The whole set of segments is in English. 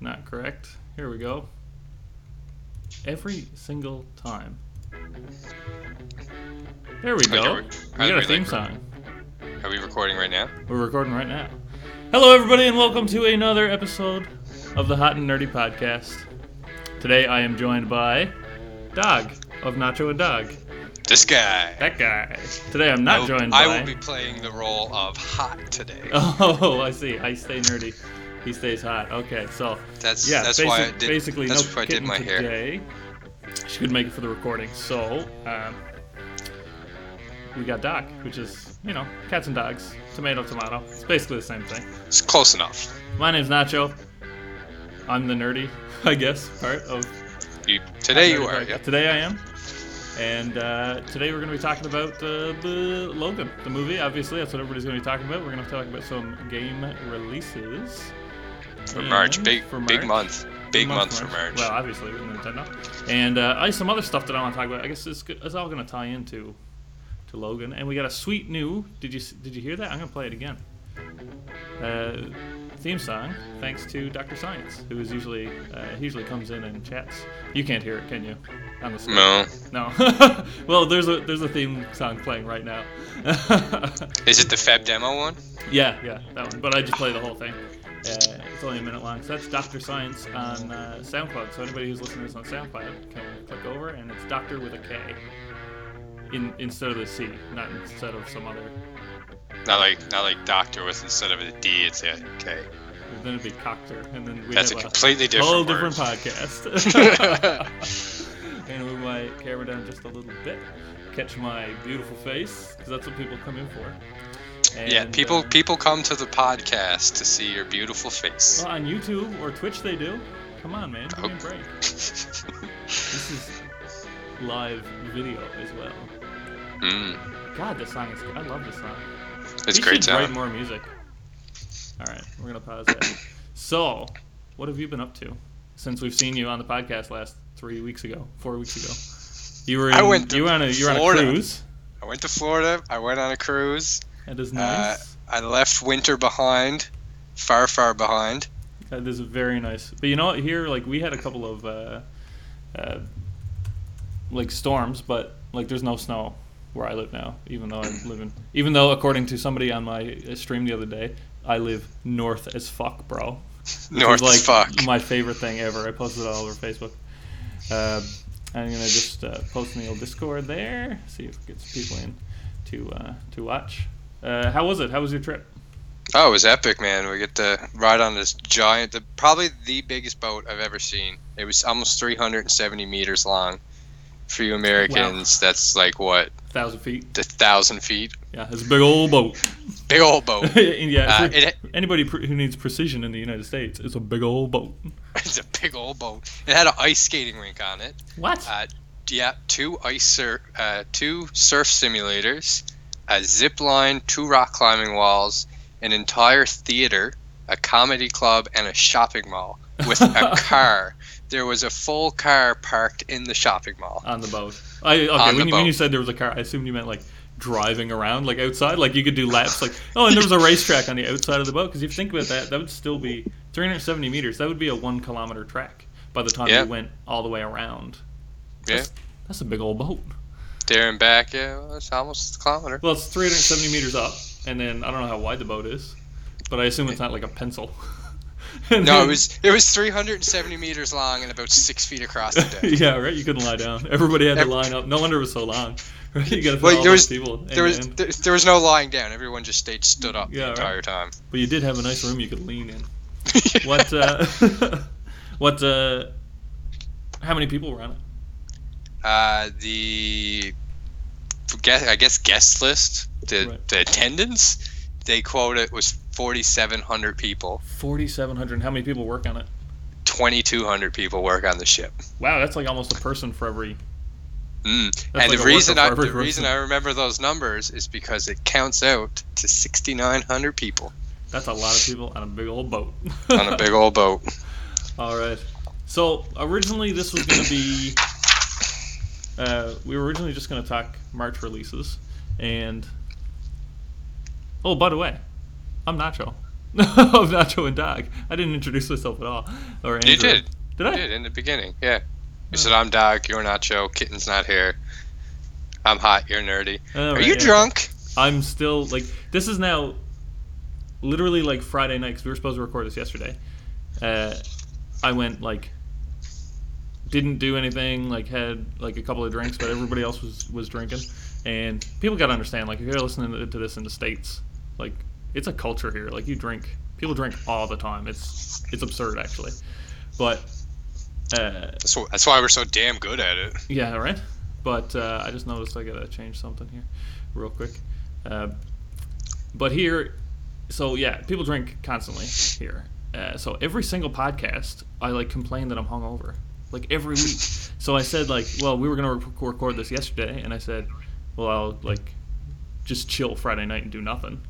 Not correct. Here we go. Every single time. There we go. We got a theme song. Are we recording right now? We're recording right now. Hello, everybody, and welcome to another episode of the Hot and Nerdy Podcast. Today, I am joined by Dog of Nacho and Dog. This guy. That guy. Today, I'm I not will, joined I by. will be playing the role of hot today. Oh, I see. I stay nerdy. He stays hot. Okay, so That's yeah, that's basic, why I did. basically that's no why I did my hair. She couldn't make it for the recording, so um, we got Dog, which is you know cats and dogs, tomato tomato. It's basically the same thing. It's close enough. My name's Nacho. I'm the nerdy, I guess, part of You, today you are. Yep. Today I am. And uh, today we're going to be talking about uh, the Logan, the movie. Obviously, that's what everybody's going to be talking about. We're going to talk about some game releases For March, big for big month. Big month for March. Well, obviously with Nintendo, and uh, I some other stuff that I want to talk about. I guess it's, it's all going to tie into to Logan, and we got a sweet new. Did you did you hear that? I'm going to play it again. Uh, theme song, thanks to Dr. Science, who is usually uh, usually comes in and chats. You can't hear it, can you? On the no. No. well, there's a there's a theme song playing right now. Is it the Feb demo one? yeah, yeah, that one. But I just play the whole thing. Uh, it's only a minute long. So that's Doctor Science on uh, SoundCloud. So anybody who's listening to this on SoundCloud can click over, and it's Doctor with a K. In, instead of the C, not instead of some other. Not like not like doctor with instead of a D, it's a K. Then it'd be Coctor, and then we That's a have completely different whole word. different podcast. and we might camera down just a little bit, catch my beautiful face, because that's what people come in for. And, yeah, people uh, people come to the podcast to see your beautiful face. well, on YouTube or Twitch they do. Come on, man, give me a Oh. break. This is live video as well. mm, God, this song is. I love this song. it's great. we great should write more music. All right, we're gonna pause that. so, what have you been up to since we've seen you on the podcast last three weeks ago, four weeks ago? You were in, I went to you were on a you were on a cruise. I went to Florida. I went on a cruise. That is Uh, nice. I left winter behind, far far behind. that is very nice. But you know what? Here, like we had a couple of uh, uh, like storms, but like there's no snow where I live now. Even though I live in, even though according to somebody on my uh, stream the other day, I live north as fuck, bro. North was, as like fuck. my favorite thing ever. I posted it all over Facebook. Uh, I'm gonna just uh, post in the old Discord there. See if it gets people in to uh, to watch. Uh, how was it? How was your trip? Oh, it was epic, man. We get to ride on this giant, the, probably the biggest boat I've ever seen. It was almost 370 meters long. For you Americans, that's like what, thousand feet. a thousand feet? Yeah, it's a big old boat. Big old boat. yeah, Uh, it, anybody pr- who needs precision in the United States, it's a big old boat. it's a big old boat. It had an ice skating rink on it. What? Uh, yeah, two ice sur- uh, two surf simulators, a zip line, two rock climbing walls, an entire theater, a comedy club, and a shopping mall with a car. There was a full car parked in the shopping mall. on the boat. I, okay, when, you, when you said there was a car, I assumed you meant like driving around, like outside. Like you could do laps, like oh, and there was a racetrack on the outside of the boat. Because if you think about that, that would still be 370 meters. That would be a one kilometer track by the time Yeah. you went all the way around. Yeah. That's, that's a big old boat. There and back, yeah, well, it's almost a kilometer. Well, it's 370 meters up, and then I don't know how wide the boat is, but I assume it's not like a pencil. No, it was it was 370 meters long and about six feet across the deck. yeah, right. You couldn't lie down. Everybody had to line up. No wonder it was so long. Right? You got to Well, all there was- people. There was end to end. there, there was no lying down. Everyone just stayed stood up Yeah, the right. entire time. But you did have a nice room you could lean in. What? Uh, what? Uh, how many people were on it? Uh, the I guess guest list, the Right. the attendance, they quote it was 4,700 people. Forty-seven hundred. How many people work on it? 2,200 people work on the ship. Wow, that's like almost a person for every. Mm. And like the reason I the reason. I remember those numbers is because it counts out to 6,900 people That's a lot of people on a big old boat. on a big old boat. All right. So originally this was going to be. Uh, we were originally just going to talk March releases, and oh, by the way, I'm Nacho. of Nacho and Dog. I didn't introduce myself at all. Or Andrew. You did. Did I? You did in the beginning. Yeah. You said I'm Dog. You're Nacho. Kitten's not here. I'm hot. You're nerdy. All Are right, you yeah. drunk? I'm still like this is now literally like Friday night because we were supposed to record this yesterday. Uh, I went like didn't do anything like had like a couple of drinks, but everybody else was was drinking, and people got to understand like if you're listening to, to this in the states, like it's a culture here. Like you drink, people drink all the time. It's it's absurd actually, but. Uh, That's, wh- that's why we're so damn good at it. yeah, right. But uh, I just noticed I gotta change something here, real quick. Uh, but here, so yeah, people drink constantly here. Uh, so every single podcast, I like complain that I'm hungover, like every week. So I said like, well, we were gonna rec- record this yesterday, and I said, well, I'll like just chill Friday night and do nothing,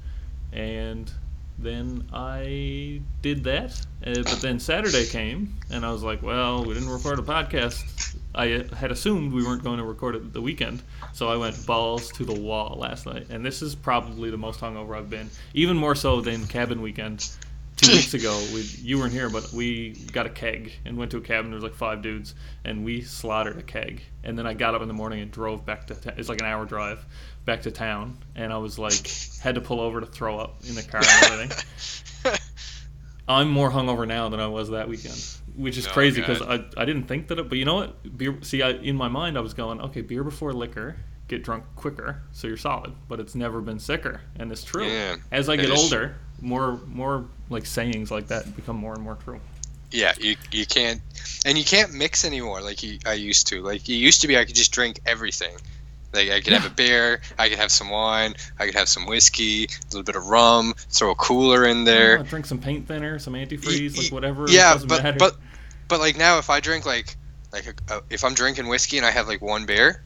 and then I did that. Uh, but then Saturday came, and I was like, well, we didn't record a podcast. I had assumed we weren't going to record it the weekend, so I went balls to the wall last night. And this is probably the most hungover I've been, even more so than cabin weekend. Two weeks ago, we you weren't here, but we got a keg and went to a cabin. There was like five dudes, and we slaughtered a keg. And then I got up in the morning and drove back to. ta- It's like an hour drive back to town, and I was like had to pull over to throw up in the car and everything. I'm more hungover now than I was that weekend, which is Oh, crazy because I, I didn't think that it. But you know what? Beer. See, I, in my mind, I was going, okay, beer before liquor, get drunk quicker, so you're solid. But it's never been sicker, and it's true. Yeah, As I get older, more more like sayings like that become more and more true. Yeah, you you can't, and you can't mix anymore like you, I used to. Like you used to be, I could just drink everything. Like I could have a beer, I could have some wine, I could have some whiskey, a little bit of rum, throw a cooler in there. Oh, drink some paint thinner, some antifreeze, Y- like whatever. yeah, but matter. but but like now, if I drink like like a, a, if I'm drinking whiskey and I have like one beer,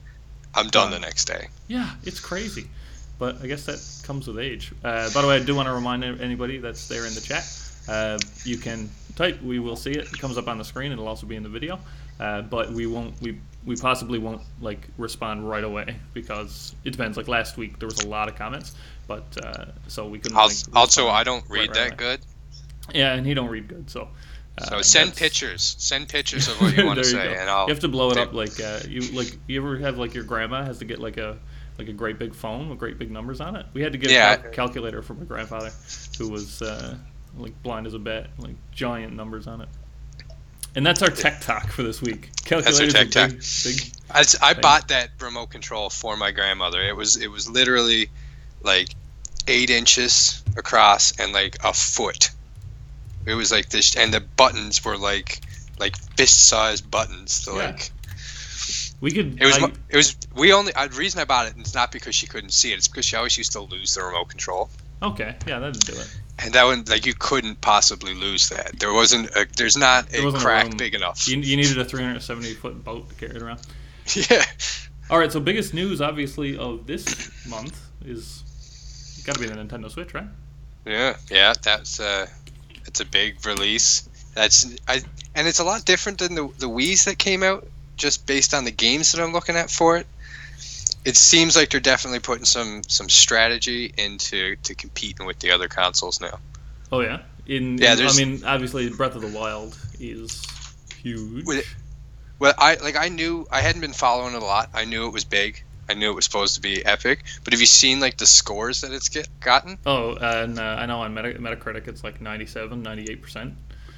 I'm done the next day. Yeah, it's crazy. But I guess that comes with age. Uh, by the way, I do want to remind anybody that's there in the chat. Uh, you can type. We will see it. It comes up on the screen. It'll also be in the video. Uh, but we won't. We we possibly won't like respond right away because it depends. Like last week, there was a lot of comments, but uh, so we couldn't. Like, also, I don't read right that away. good, Yeah, and he don't read good. So. Uh, so send pictures. Send pictures of what you want to you say, and I'll. You have to blow it up like uh, you like. You ever have like your grandma has to get like a like a great big phone with great big numbers on it. We had to get Yeah. a cal- calculator for my grandfather, who was uh, like blind as a bat, like giant numbers on it. And that's our tech talk for this week. Calculators tech with talk. big, big. I, s- I thing. bought that remote control for my grandmother. It was it was literally like eight inches across and like a foot. It was like this, and the buttons were like like fist-sized buttons. So Yeah. like We could. it was it was we only. uh, The reason I bought it is not because she couldn't see it. It's because she always used to lose the remote control, okay, yeah, that'd do it. and that one like you couldn't possibly lose that. There wasn't. A, there's not There a wasn't a crack big enough. You, you needed a 370 foot boat to carry it around. yeah. All right, so biggest news, obviously, of this month is got to be the Nintendo Switch, right? Yeah, yeah, that's uh, it's a big release. That's I, and it's a lot different than the the Wii's that came out. Just based on the games that I'm looking at for it, it seems like they're definitely putting some some strategy into to competing with the other consoles now. Oh yeah. In, Yeah, in- I mean, obviously, Breath of the Wild is huge. It- Well, I like I knew I hadn't been following it a lot. I knew it was big. I knew it was supposed to be epic. But have you seen like the scores that it's get gotten? Oh, and uh, I know on Meta- Metacritic it's like 97, 98 percent.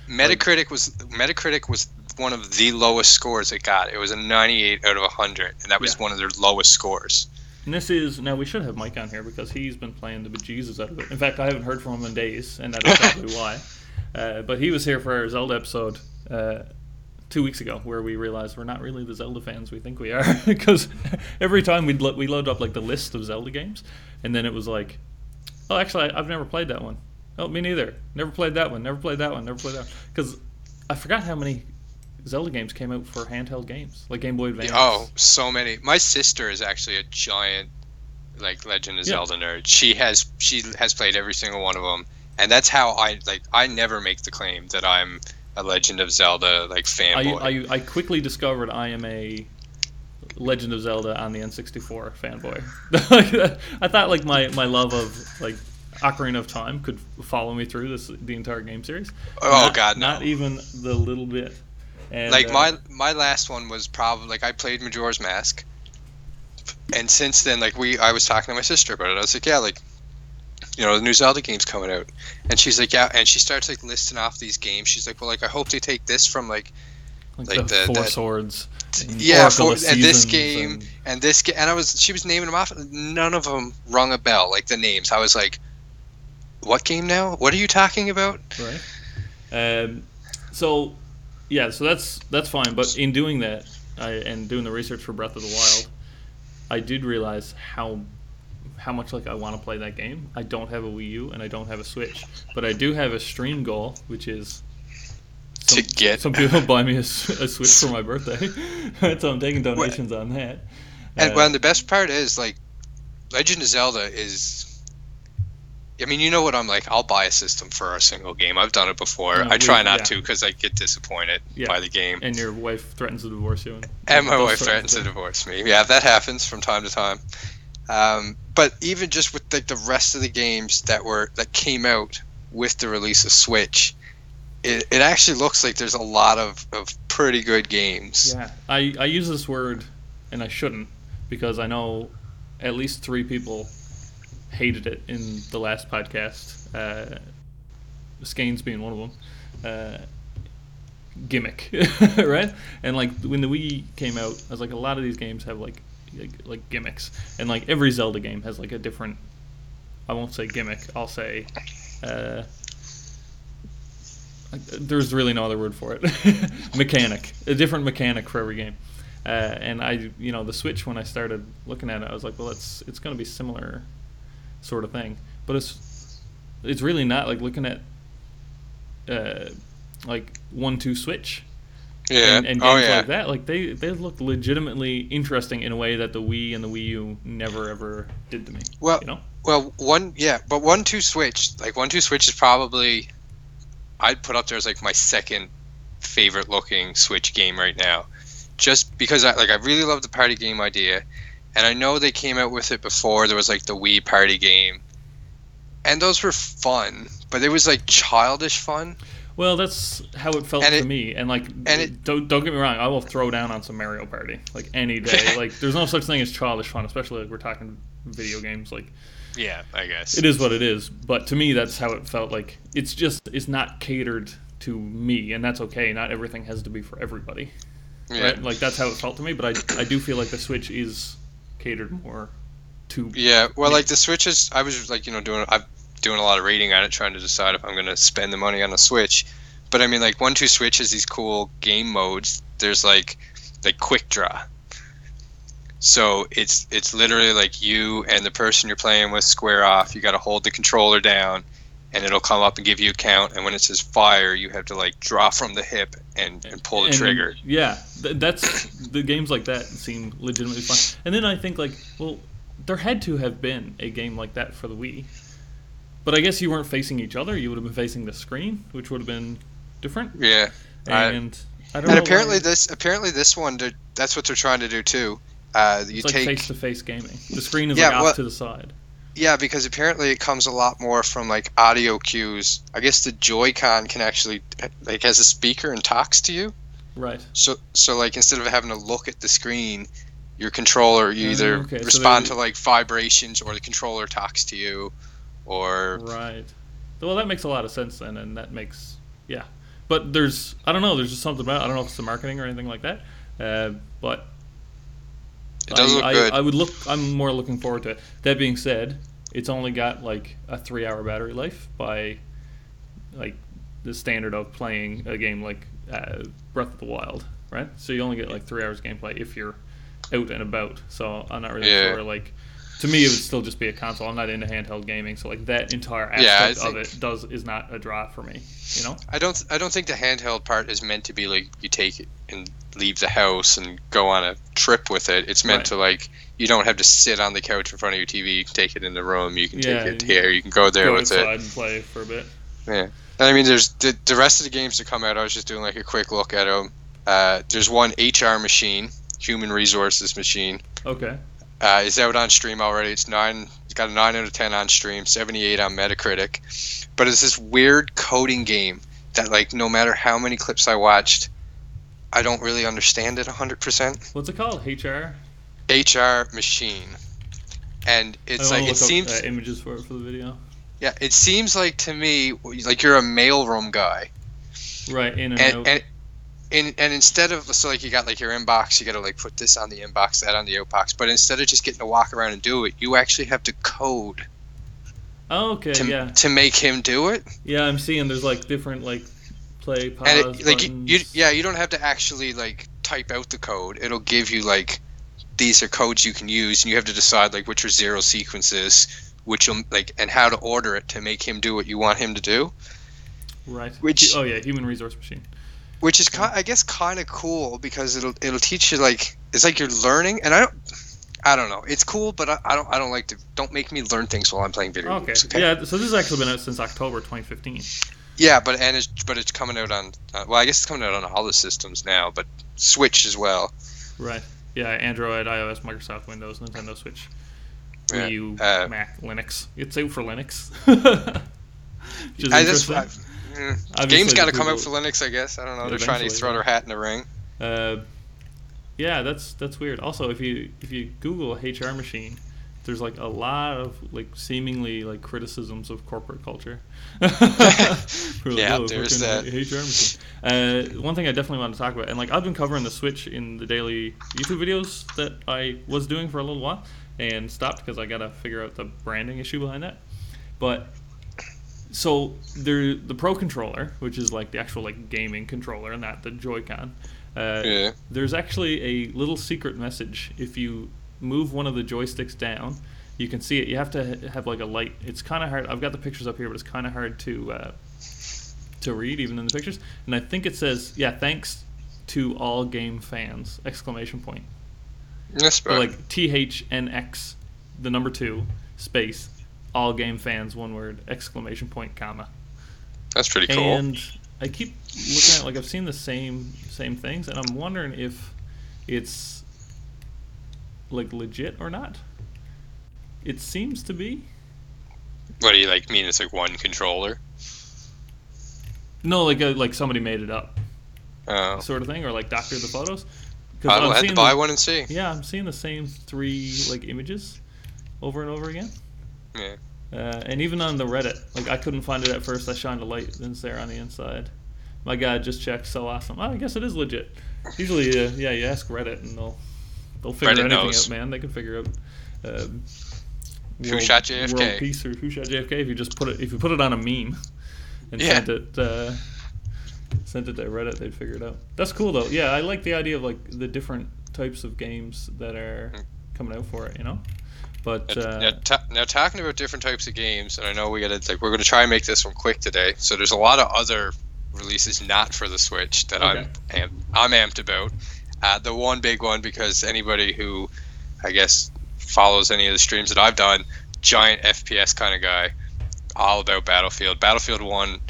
Metacritic was Metacritic was one of the lowest scores it got. It was a 98 out of 100, and that was Yeah. one of their lowest scores. And this is now we should have Mike on here because he's been playing the bejesus out of it. In fact, I haven't heard from him in days, and that is probably why. Uh, but he was here for our Zelda episode uh, two weeks ago, where we realized we're not really the Zelda fans we think we are. Because every time we lo- we load up like the list of Zelda games, and then it was like, oh, actually, I, I've never played that one. Oh, me neither. Never played that one. Never played that one. Never played that. Because I forgot how many Zelda games came out for handheld games, like Game Boy Advance. Oh, so many. My sister is actually a giant like Legend of Yeah. Zelda nerd. She has she has played every single one of them, and that's how I like. I never make the claim that I'm a Legend of Zelda like fanboy. I, I, I quickly discovered I am a Legend of Zelda on the N64 fanboy. I thought like my, my love of like Ocarina of Time could follow me through this the entire game series. Oh Not- God, no. Not even the little bit. And, like uh, my my last one was probably like I played Majora's Mask, and since then like we I was talking to my sister about it. I was like, yeah, like you know the new Zelda game's coming out, and she's like, yeah, and she starts like listing off these games. She's like, well, like I hope they take this from like like, like the, the- Four the- Swords. and yeah, Oracle for, and this game and- and this game, and I was she was naming them off. None of them rung a bell. Like the names, I was like, what game now? What are you talking about? right? Um, so, yeah, so that's that's fine. But in doing that, I, and doing the research for Breath of the Wild, I did realize how how much like I want to play that game. I don't have a Wii U and I don't have a Switch, but I do have a stream goal, which is To get- some people buy me a Switch for my birthday, so I'm taking donations on that. And Uh, well, the best part is like, Legend of Zelda is. I mean, you know what I'm like. I'll buy a system for a single game. I've done it before. No, I try we- not yeah. to because I get disappointed Yeah. by the game. and your wife threatens to divorce you. And, And my wife threatens to divorce me. Yeah, that happens from time to time. Um, but even just with like the rest of the games that were that came out with the release of Switch, it, it actually looks like there's a lot of, of pretty good games. Yeah, I, I use this word, and I shouldn't, because I know at least three people hated it in the last podcast. Uh, Skeins being one of them. Uh, gimmick, right? And like when the Wii came out, I was like, a lot of these games have like like, like gimmicks, and like every Zelda game has like a different. I won't say gimmick. I'll say. Uh, there's really no other word for it. mechanic, a different mechanic for every game. Uh, and I, you know, the Switch when I started looking at it, I was like, well, it's it's going to be similar, sort of thing. But it's it's really not like looking at uh, like one two Switch Yeah. and, and games oh yeah. like that. Like they they look legitimately interesting in a way that the Wii and the Wii U never ever did to me. Well, you know, Well, one yeah, but one two switch like one two switch is probably I'd put up there as like my second favorite looking Switch game right now, just because I like I really love the party game idea, and I know they came out with it before. There was like the Wii party game, and those were fun, but it was like childish fun. Well, that's how it felt And to it- me. And like, and it- don't don't get me wrong, I will throw down on some Mario Party like any day. like, there's no such thing as childish fun, especially like we're talking video games. Like, Yeah, I guess. it is what it is. But to me, that's how it felt. Like, it's just it's not catered to me, and that's okay. Not everything has to be for everybody. Yeah. Right? Like that's how it felt to me. But I I do feel like the Switch is catered more to Yeah, well, like the Switches, I was like, you know, doing I'm doing a lot of reading on it, trying to decide if I'm going to spend the money on a Switch. But I mean, like one two Switch has these cool game modes. There's like like quick draw. So it's it's literally like you and the person you're playing with square off. You got to hold the controller down, and it'll come up and give you a count. And when it says fire, you have to like draw from the hip and, and pull the And, trigger. Yeah, th- that's the games like that seem legitimately fun. And then I think like, well, there had to have been a game like that for the Wii. But I guess you weren't facing each other. You would have been facing the screen, which would have been different. Yeah. And I, don't And know apparently why- this apparently this one that's what they're trying to do too. Uh, you it's like take face-to-face gaming. The screen is Yeah, like off well- to the side. Yeah because apparently it comes a lot more from like audio cues. I guess the Joy-Con can actually like has a speaker and talks to you. Right. So so like instead of having to look at the screen, your controller you Oh, either okay, so respond they- to like vibrations or the controller talks to you, or Right. Well, that makes a lot of sense then, and that makes yeah. But there's I don't know. There's just something about I don't know if it's the marketing or anything like that. Uh, but it does I, look I, good. I would look. I'm more looking forward to it. That being said, it's only got like a three-hour battery life by like the standard of playing a game like uh, Breath of the Wild, right? So you only get like three hours gameplay if you're out and about. So I'm not really Yeah. sure. Like to me, it would still just be a console. I'm not into handheld gaming, so like that entire aspect Yeah, of it does is not a draw for me. You know? I don't I don't think the handheld part is meant to be like you take it and leave the house and go on a trip with it. It's meant Right. to like you don't have to sit on the couch in front of your TV. You can take it in the room. You can Yeah, take it here. You can go there Go with it. and play for a bit. Yeah. And I mean, there's the, the rest of the games that come out. I was just doing like a quick look at them. Uh, there's one HR machine, human resources machine. Okay. Uh, is out on Steam already. It's nine. It's got a nine out of ten on Steam, seventy eight on Metacritic. But it's this weird coding game that, like, no matter how many clips I watched, I don't really understand it hundred percent. What's it called? HR. HR machine, and it's like it look up, seems. uh, images for it for the video. Yeah, it seems like to me like you're a mailroom guy, Right in and, and and and, and instead of so like you got like your inbox, you got to like put this on the inbox, that on the outbox. But instead of just getting to walk around and do it, you actually have to code oh, okay, to yeah, to make him do it. yeah. I'm seeing there's like different like play pause and it, like you, you, yeah, you don't have to actually like type out the code. It'll give you like these are codes you can use, and you have to decide like which are zero sequences, which will like and how to order it to make him do what you want him to do. right. which- oh yeah, human resource machine. Which is ki- I guess kind of cool because it'll it'll teach you like it's like you're learning, and I don't I don't know, it's cool, but I, I don't I don't like to don't make me learn things while I'm playing video Okay. games. Okay. Yeah. So this has actually been out since October 2015. yeah, but and it's but it's coming out on uh, well I guess it's coming out on all the systems now, but Switch as well. Right. Yeah. Android, iOS, Microsoft Windows, Nintendo Switch, Wii U, uh, Mac, Linux. It's out for Linux. Which is I just. I, mm, games got to come out for Linux, I guess. I don't know. They're trying to throw yeah. their hat in the ring. Uh, yeah, that's that's weird. Also, if you if you Google HR machine, there's like a lot of like seemingly like criticisms of corporate culture. Like, Yeah, "Oh, there's that. HR machine. Uh, one thing I definitely want to talk about, and like I've been covering the Switch in the daily YouTube videos that I was doing for a little while, and stopped because I gotta figure out the branding issue behind that. But so there, the Pro controller, which is like the actual like gaming controller, and not the Joy-Con. Uh, Yeah. There's actually a little secret message. If you move one of the joysticks down, you can see it. You have to have like a light. It's kind of hard. I've got the pictures up here, but it's kind of hard to uh, to read even in the pictures. And I think it says, "Yeah, thanks to all game fans!" Exclamation point. That's Or like T H N X, the number two space, all game fans, one word, exclamation point, comma. that's pretty cool. And I keep looking at like I've seen the same same things, and I'm wondering if it's like legit or not. It seems to be. what do you like mean? It's like one controller. No, like uh, like somebody made it up, Oh, sort of thing, or like doctor the photos. I will I'm have to buy the- one and see. Yeah, I'm seeing the same three like images over and over again. Yeah. Uh, and even on the Reddit, like I couldn't find it at first. I shined a light, and it's there on the inside. My guy just checked. So awesome. Oh, I guess it is legit. Usually, uh, yeah, you ask Reddit, and they'll they'll figure Reddit anything knows. out, man. They can figure out. Um, Who shot JFK? World peace or who shot JFK? If you just put it, if you put it on a meme, and Yeah. sent it, uh, sent it to Reddit, they'd figure it out. That's cool though. Yeah, I like the idea of like the different types of games that are coming out for it. You know, but Now- uh, now, ta- now talking about different types of games, and I know we gotta like we're gonna try and make this one quick today. So there's a lot of other releases not for the Switch that Okay. I'm am- I'm amped about. Uh, the one big one because anybody who I guess follows any of the streams that I've done, giant FPS kind of guy, all about Battlefield. Battlefield One,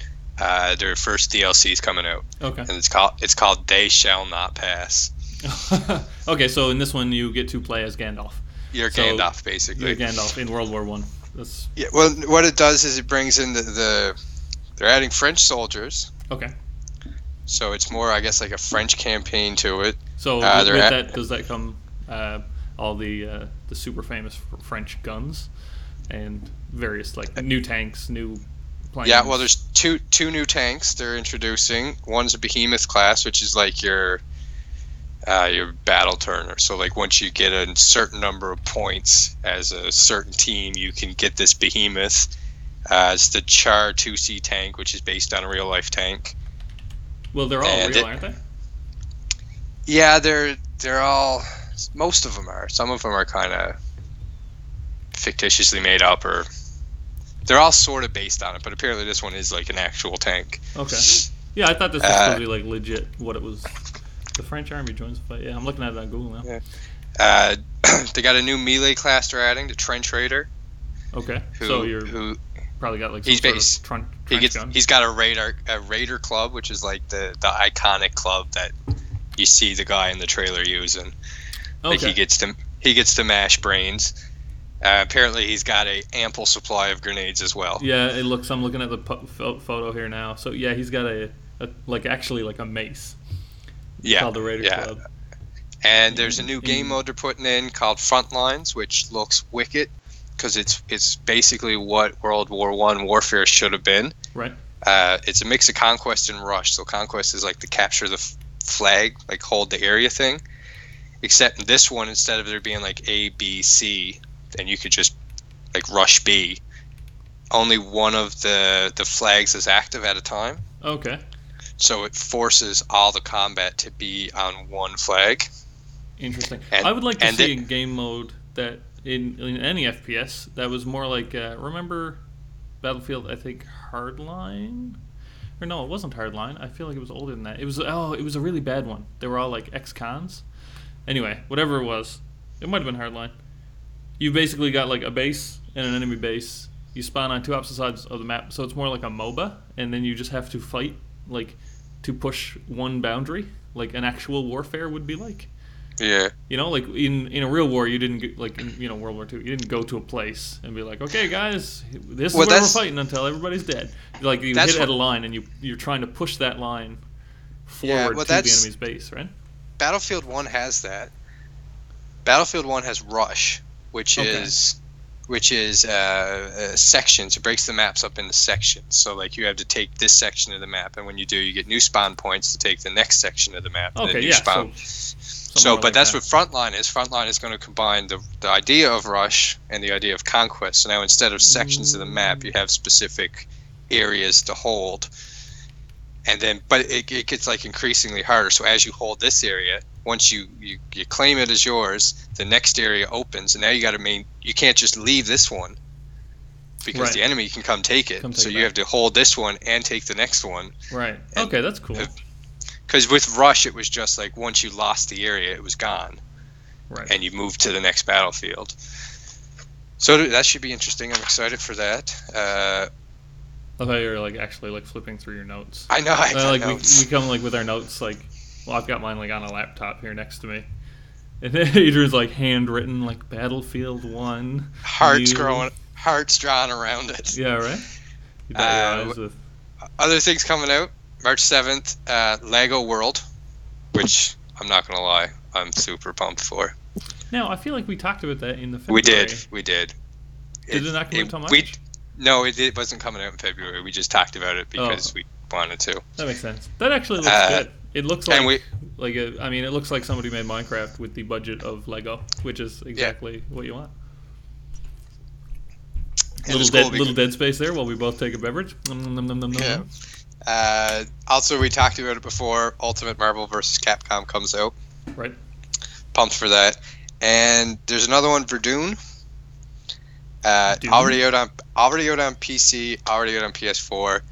uh, their first DLC is coming out, okay. and it's called it's called They Shall Not Pass. okay, so in this one you get to play as Gandalf. You're So, Gandalf basically. You're Gandalf in World War One. That's Yeah, well, what it does is it brings in the, the they're adding French soldiers, okay. so it's more, I guess, like a French campaign to it. So Uh, with, they're with at- that, does that come uh, all the uh, the super famous French guns and various like new tanks, new planes? Yeah, well, there's two two new tanks they're introducing. One's a Behemoth class, which is like your uh, your battle turner. So like once you get a certain number of points as a certain team, you can get this Behemoth. Uh, it's the Char 2C tank, which is based on a real life tank. well, they're all and real, it- aren't they? Yeah, they're they're all most of them are. Some of them are kind of fictitiously made up, or they're all sort of based on it. But apparently, this one is like an actual tank. Okay. Yeah, I thought this was Uh, like legit. What it was. The French army joins the fight. Yeah, I'm looking at it on Google now. Yeah. Uh, they got a new melee class they're adding, the Trench Raider. Okay. Who, so you're who probably got like he's sort of tren- he gets, gun. he's got a Raider a Raider club, which is like the the iconic club that you see the guy in the trailer using. okay. Like he gets to he gets to mash brains. Uh, apparently, he's got a ample supply of grenades as well. Yeah, it looks. I'm looking at the po- photo here now. So yeah, he's got a, a like actually like a mace Yeah, called the Raider yeah. Club. And there's a new In- game mode they're putting in called Frontlines, which looks wicked because it's it's basically what World War One warfare should have been. Right. Uh, it's a mix of conquest and rush. So conquest is like the capture the f- flag, like hold the area thing. Except in this one, instead of there being like A, B, C, then you could just like rush B. Only one of the the flags is active at a time, Okay. So it forces all the combat to be on one flag. Interesting. And- I would like to see it- a game mode that in, in any FPS that was more like uh, remember Battlefield. I think Hardline, or no, it wasn't Hardline. I feel like it was older than that. It was oh, it was a really bad one. They were all like ex-cons. Anyway, whatever it was, it might have been Hardline. You basically got like a base and an enemy base. You spawn on two opposite sides of the map, so it's more like a MOBA, and then you just have to fight like to push one boundary, like an actual warfare would be like. Yeah. You know, like in in a real war, you didn't get, like in, you know World War Two, you didn't go to a place and be like, okay, guys, this is Well, where we're fighting until everybody's dead. Like you hit at a line and you you're trying to push that line Yeah, forward well, to the enemy's base, right? Battlefield 1 has that. Battlefield 1 has Rush, which Okay. is which is uh, sections. It breaks the maps up into sections. So like you have to take this section of the map, and when you do, you get new spawn points to take the next section of the map. Okay, new yeah. spawn. So, So, but like that's that. what Frontline is. Frontline is going to combine the, the idea of rush and the idea of conquest. So now instead of sections of the map, you have specific areas to hold. And then, but it, it gets like increasingly harder. So as you hold this area, once you, you, you claim it as yours, the next area opens, and now you got to main. You can't just leave this one because Right. the enemy can come take it. Come take so it you have to hold this one and take the next one. right. and- Okay, that's cool. Because with rush, it was just like once you lost the area, it was gone Right. and you move to the next battlefield. So that should be interesting. I'm excited for that. Uh, I thought you were like actually like flipping through your notes. I know I Uh, like we, we come like with our notes like well I've got mine like on a laptop here next to me. And then Adrian's like handwritten like Battlefield One. hearts you- growing, hearts drawn around it. Yeah, right? Uh, with Other things coming out March 7th, uh, Lego World, which I'm not gonna lie, I'm super pumped for. Now I feel like we talked about that in the February. We did, we did. Did it not come out till we- no, it, it wasn't coming out in February. We just talked about it Oh. because we wanted to. That makes sense. That actually looks Uh, good. It looks like we- like a, I mean, it looks like somebody made Minecraft with the budget of Lego, which is exactly what you want. And Little dead, cool little dead space there while we both take a beverage. Nom, nom, nom, Yeah. Uh, also, we talked about it before. Ultimate Marvel vs. Capcom comes out. Right. Pumped for that. And there's another one, Verdun. Uh, Dune? already out on already out on PC, already out on PS4.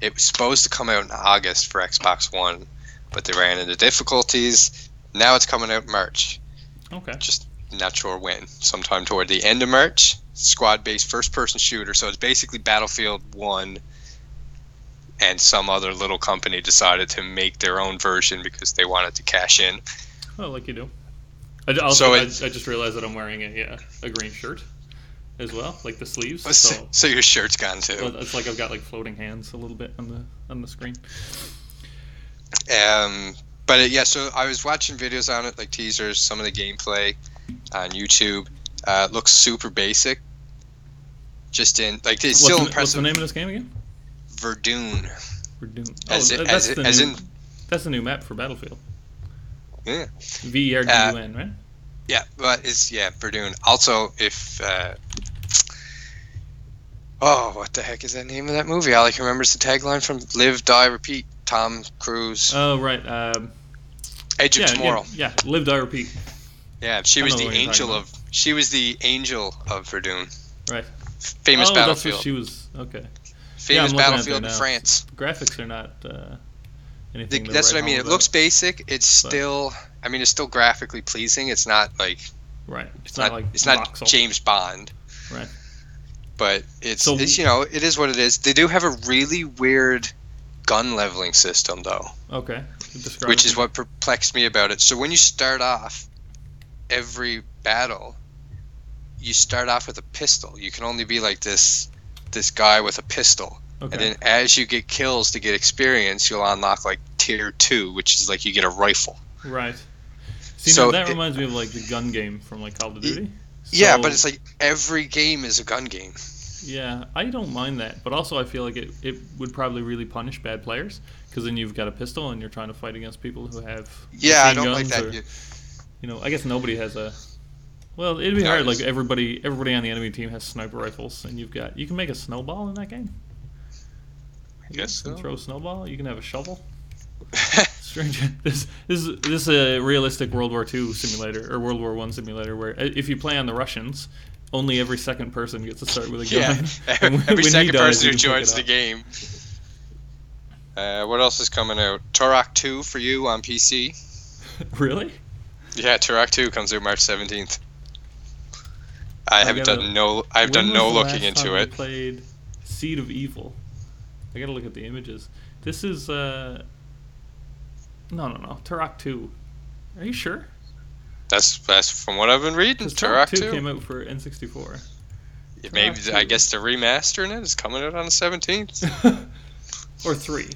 It was supposed to come out in August for Xbox One, but they ran into difficulties. Now it's coming out March. Okay. Just not sure when. Sometime toward the end of March. Squad-based first-person shooter. So it's basically Battlefield One and some other little company decided to make their own version because they wanted to cash in. Well, like you do. I, also, So I, I just realized that I'm wearing a yeah, a green shirt as well, like the sleeves. So, So your shirt's gone too. it's like I've got like floating hands a little bit on the on the screen. Um, but it, yeah, so I was watching videos on it, like teasers, some of the gameplay on YouTube. Uh, it looks super basic. Just in like it's What's, still the, what's the name of this game again? Verdun, We're. Oh, as, in, that- as, that's the as new, in that's the new map for Battlefield. Yeah. V E R D U N, right? yeah, but it's yeah Verdun. Also, if uh, oh, what the heck is that name of that movie? Alec remembers the tagline from Live, Die, Repeat. Tom Cruise, Oh right. Um, Edge of yeah, Tomorrow. yeah, yeah. Live, die, repeat. Yeah, she was the what you're talking angel of. She was the angel of Verdun. Right. Famous oh, battlefield. that's what she was. Okay. Famous at battlefield in. France. Graphics are not uh, The- anything. to that's what I mean. It about. looks basic. It's But- still. I mean, it's still graphically pleasing. It's not like right. It's, it's not, not. like it's not voxel. James Bond. Right. But it's, So- it's you know it is what it is. They do have a really weird gun leveling system though, Okay. Describe which it. is what perplexed me about it. So when you start off, every battle, you start off with a pistol. You can only be like this this guy with a pistol. Okay. And then as you get kills to get experience, you'll unlock like tier two, which is like you get a rifle. right. See, So now that it- reminds me of like the gun game from like Call of Duty. yeah, So- but it's like every game is a gun game. Yeah, I don't mind that, but also I feel like it, it would probably really punish bad players because then you've got a pistol and you're trying to fight against people who have Yeah, I don't like that. or- You- know I guess nobody has a well it'd be No, hard like everybody everybody on the enemy team has sniper rifles and you've got you can make a snowball in that game. I guess You can so. throw a snowball. You can have a shovel. Strange. This this is this is a realistic World War II simulator or World War One simulator where uh, if you play on the Russians, only every second person gets to start with a yeah, gun. And when- every second dies, person who joins the game. Uh, what else is coming out? Turok 2 for you on PC. Really? Yeah, Turok 2 comes out March 17th. I I haven't gotta- done no. I've done no looking into it. Played Seed of Evil. I gotta look at the images. This is uh. No, no, no. Turok Two. Are you sure? That's that's from what I've been reading. Because Turok Turok 2. Two came out for N64. Yeah, Maybe Turok I 2. guess the remastering it is coming out on the 17th. or three.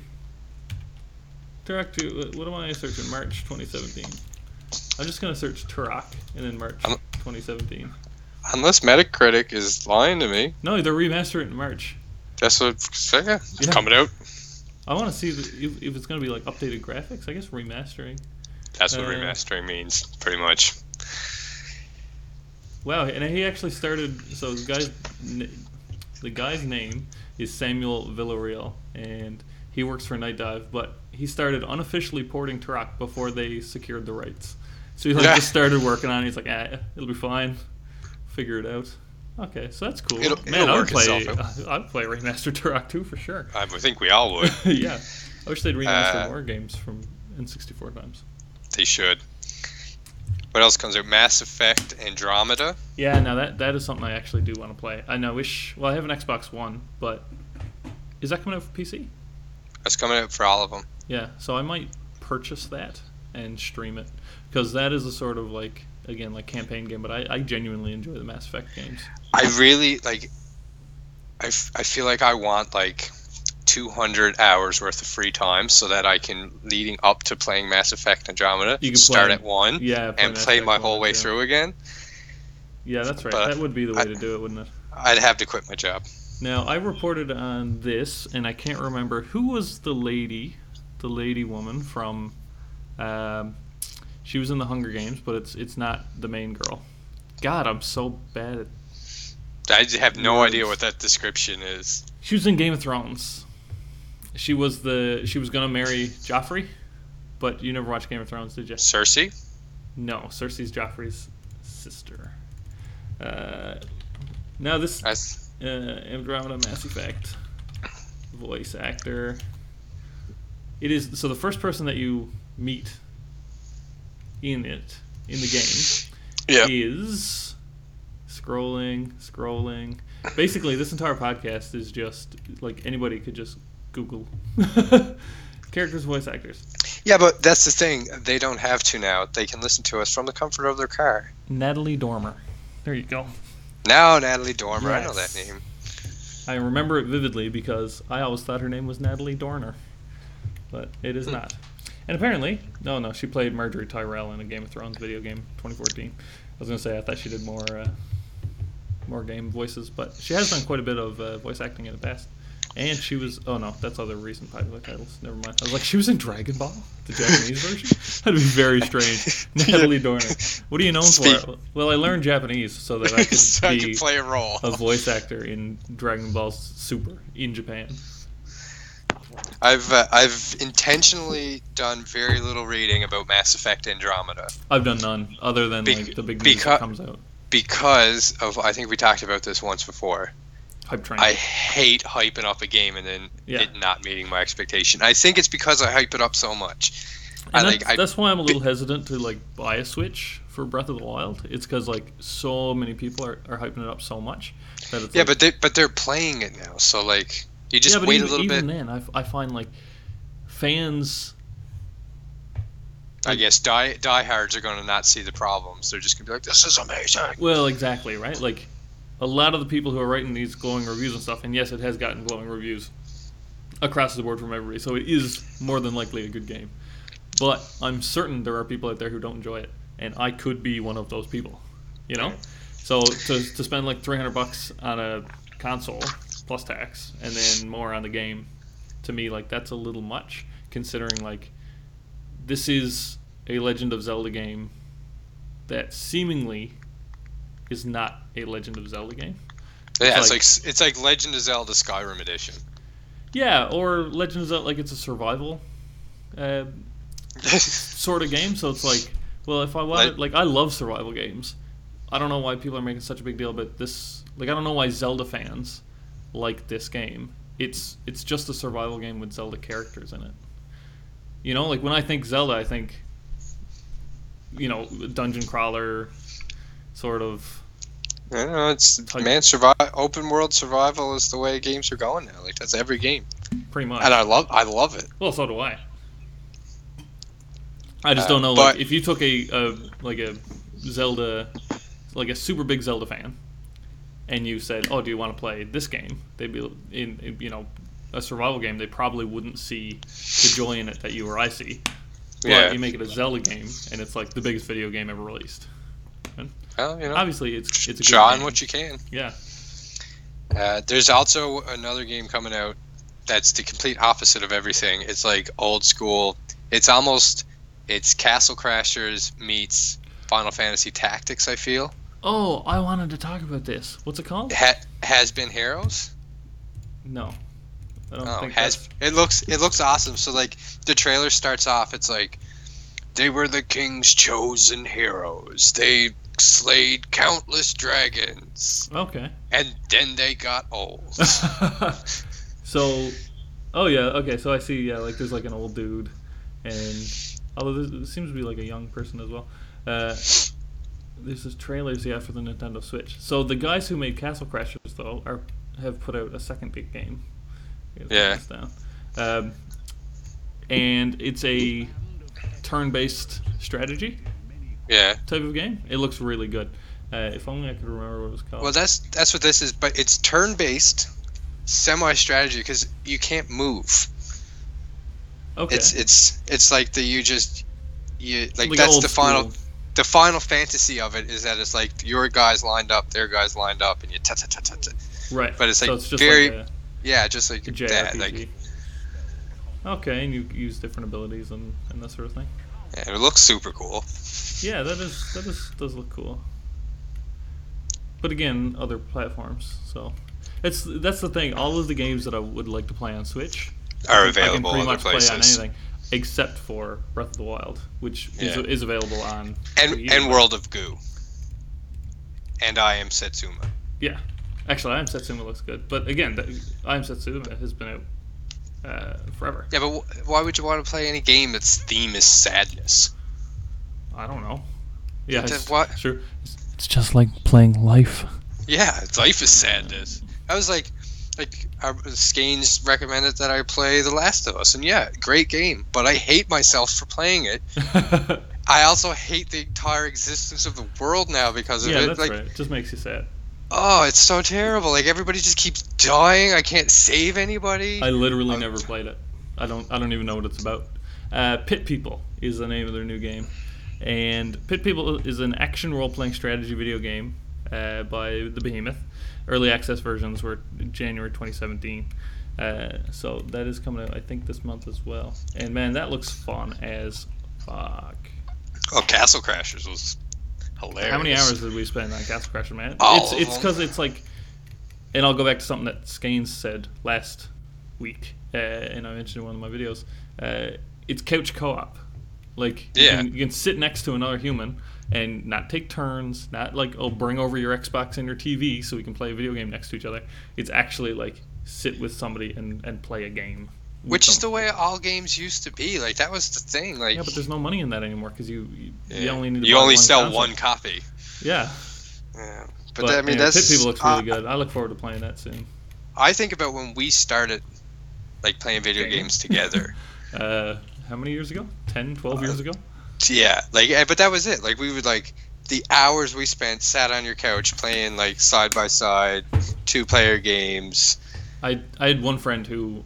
Turok 2, uh, what am I searching? In March 2017. I'm just gonna search Turok and then March I'm- 2017. Unless Metacritic is lying to me. No, they're remastering it in March. That's what yeah, it's Yeah. coming out. I want to see if, if it's gonna be like updated graphics. I guess remastering. That's what Uh, remastering means, pretty much. Wow, and he actually started. So the guy's the guy's name is Samuel Villarreal, and he works for Night Dive. But he started unofficially porting Turok before they secured the rights. So he like Yeah. just started working on. it. He's like, ah, it'll be fine. Figure it out. Okay, so that's cool. It'll- Man, it'll I would play. itself I'd play remastered Turok 2 for sure. I think we all would. yeah, I wish they'd remaster Uh, more games from N64 times. They should. What else comes out? Mass Effect Andromeda. Yeah, now that that is something I actually do want to play. I know. Wish. Well, I have an Xbox One, but is that coming out for PC? That's coming out for all of them. Yeah, so I might purchase that and stream it because that is a sort of like again like campaign game. But I, I genuinely enjoy the Mass Effect games. I really like. I, f- I feel like I want like 200 hours worth of free time so that I can, leading up to playing Mass Effect Andromeda, You can start play- at one Yeah, and Mass play Effect my whole way 2. through again. Yeah, that's right. But that would be the way I- to do it, wouldn't it? I'd have to quit my job. Now I reported on this, and I can't remember who was the lady, the lady woman from. Um, she was in the Hunger Games, but it's it's not the main girl. God, I'm so bad at. I have no idea what that description is. She was in Game of Thrones. She was the she was gonna marry Joffrey, but you never watched Game of Thrones, did you? Cersei? No, Cersei's Joffrey's sister. Uh, now this That's, uh, Andromeda Mass Effect voice actor. It is so the first person that you meet in it in the game yeah. is scrolling, scrolling. Basically, this entire podcast is just like anybody could just Google characters, voice actors. Yeah, but that's the thing. They don't have to now. They can listen to us from the comfort of their car. Natalie Dormer. There you go. Now, Natalie Dormer. I know that name. I remember it vividly because I always thought her name was Natalie Dorner, but it is Hmm. not. And apparently, no, no, she played Margaery Tyrell in a Game of Thrones video game, 2014. I was gonna say I thought she did more, uh, more game voices, but she has done quite a bit of uh, voice acting in the past. And she was, oh no, that's other recent popular titles. Never mind. I was like, she was in Dragon Ball, the Japanese version. That'd be very strange. Natalie Dorner. What are you known Speak- for? Well, I learned Japanese so that I could so I be can play a role. a voice actor in Dragon Ball Super in Japan. I've uh, I've intentionally done very little reading about Mass Effect Andromeda I've done none other than Be- like the big news becau- that comes out. because of I think we talked about this once before. Hype train. I hate hyping up a game and then Yeah. it not meeting my expectation. I think it's because I hype it up so much. and I that's, like I that's why I'm a little hesitant to like buy a Switch for Breath of the Wild. It's because like so many people are, are hyping it up so much that it's yeah, like, but they but they're playing it now, so like you just yeah, wait even, a little bit. even bit. then, I find like fans I guess die diehards are going to not see the problems. They're just going to be like, "This is amazing." Well, exactly, right? Like a lot of the people who are writing these glowing reviews and stuff, and yes, it has gotten glowing reviews across the board from everybody, so it is more than likely a good game. But I'm certain there are people out there who don't enjoy it, and I could be one of those people. You know, so to to spend like 300 bucks on a console plus tax, and then more on the game, to me, like that's a little much considering like this is a Legend of Zelda game that seemingly is not a Legend of Zelda game. Yeah, It's it's like, it's like Legend of Zelda Skyrim edition. Yeah, or Legend of Zelda, like it's a survival uh, sort of game. So it's like, well, if I wanted, like, I love survival games. I don't know why people are making such a big deal but this. Like, I don't know why Zelda fans like this game. It's it's just a survival game with Zelda characters in it. You know, like when I think Zelda, I think, you know, dungeon crawler, sort of. I don't know. It's Type- man, survive open world survival is the way games are going now. Like that's every game, Pretty much. and I love I love it. Well, so do I. I just Uh, don't know. but- Like, if you took a, a like a Zelda, like a super big Zelda fan, and you said, "Oh, do you want to play this game?" They'd be in, in, you know, a survival game. They probably wouldn't see the joy in it that you or I see. But Yeah. you make it a Zelda game, and it's like the biggest video game ever released. Well, you know, Obviously, it's it's a good try on what you can. Yeah. Uh, there's also another game coming out that's the complete opposite of everything. It's like old school. It's almost it's Castle Crashers meets Final Fantasy Tactics. I feel Oh, I wanted to talk about this. What's it called? ha- has been Heroes. No. I don't Oh, think has that's- it looks it looks awesome. So like the trailer starts off, it's like they were the king's chosen heroes. They slayed countless dragons, Okay. and then they got old. so, oh yeah, okay. So I see, yeah, like there's like an old dude, and although there seems to be like a young person as well. Uh, there's this trailers, yeah, for the Nintendo Switch. So the guys who made Castle Crashers though are have put out a second big game. Yeah. Um, and it's a turn-based strategy yeah. type of game. It looks really good. Uh, if only I could remember what it was called. Well, that's that's what this is, but it's turn-based, semi-strategy because you can't move. okay. It's it's it's like the you just you like, Like that's the final school. the final fantasy of it is that it's like your guys lined up, their guys lined up, and you ta ta ta ta ta. right. but it's, so like, it's just very- like a, Yeah, just like that. Like okay, and you use different abilities and, and that sort of thing. Yeah, it looks super cool. Yeah, that is that is does look cool. But again, other platforms. So it's that's the thing. All of the games that I would like to play on Switch Are I can available pretty other much play on places. anything except for Breath of the Wild, which is, Yeah. is available on And and World of Goo. And I am Setsuna. Yeah, actually, I Am Setsuna looks good. But again, I Am Setsuna has been out uh, forever. Yeah, but wh- why would you want to play any game that's theme is sadness? I don't know. Yeah, it's, what- sure. It's just like playing life. Yeah, life is sadness. I was like, like our, Skeins recommended that I play The Last of Us, and yeah, great game. But I hate myself for playing it. I also hate the entire existence of the world now because of yeah, it. that's like, right. It just makes you sad. Oh, it's so terrible. Like everybody just keeps dying. I can't save anybody. I literally Um, never played it. I don't. I don't even know what it's about. Uh, Pit People is the name of their new game, and Pit People is an action role-playing strategy video game uh, by the Behemoth. Early access versions were January 2017. Uh, so that is coming out, I think, this month as well. And man, that looks fun as fuck. oh, Castle Crashers was hilarious. How many hours did we spend on Castle Crasher, man? All it's it's because it's like, and I'll go back to something that Skeins said last week, uh, and I mentioned in one of my videos. Uh, it's couch co-op. Like you, can, you can sit next to another human and not take turns, not like oh bring over your Xbox and your TV so we can play a video game next to each other. It's actually like sit with somebody and, and play a game. Which is the way all games used to be. Like that was the thing. Like yeah, but there's no money in that anymore because you you, you only need to you only one sell console. one copy. Yeah, Yeah. But, but, I mean, yeah, that's Pit People looks really uh, good. I look forward to playing that soon. I think about when we started, like playing video Game. games together. Uh, how many years ago? 10, 12 years Uh, ago? yeah, like, eh, but that was it. Like, we would like the hours we spent sat on your couch playing like side by side, two player games. I I had one friend who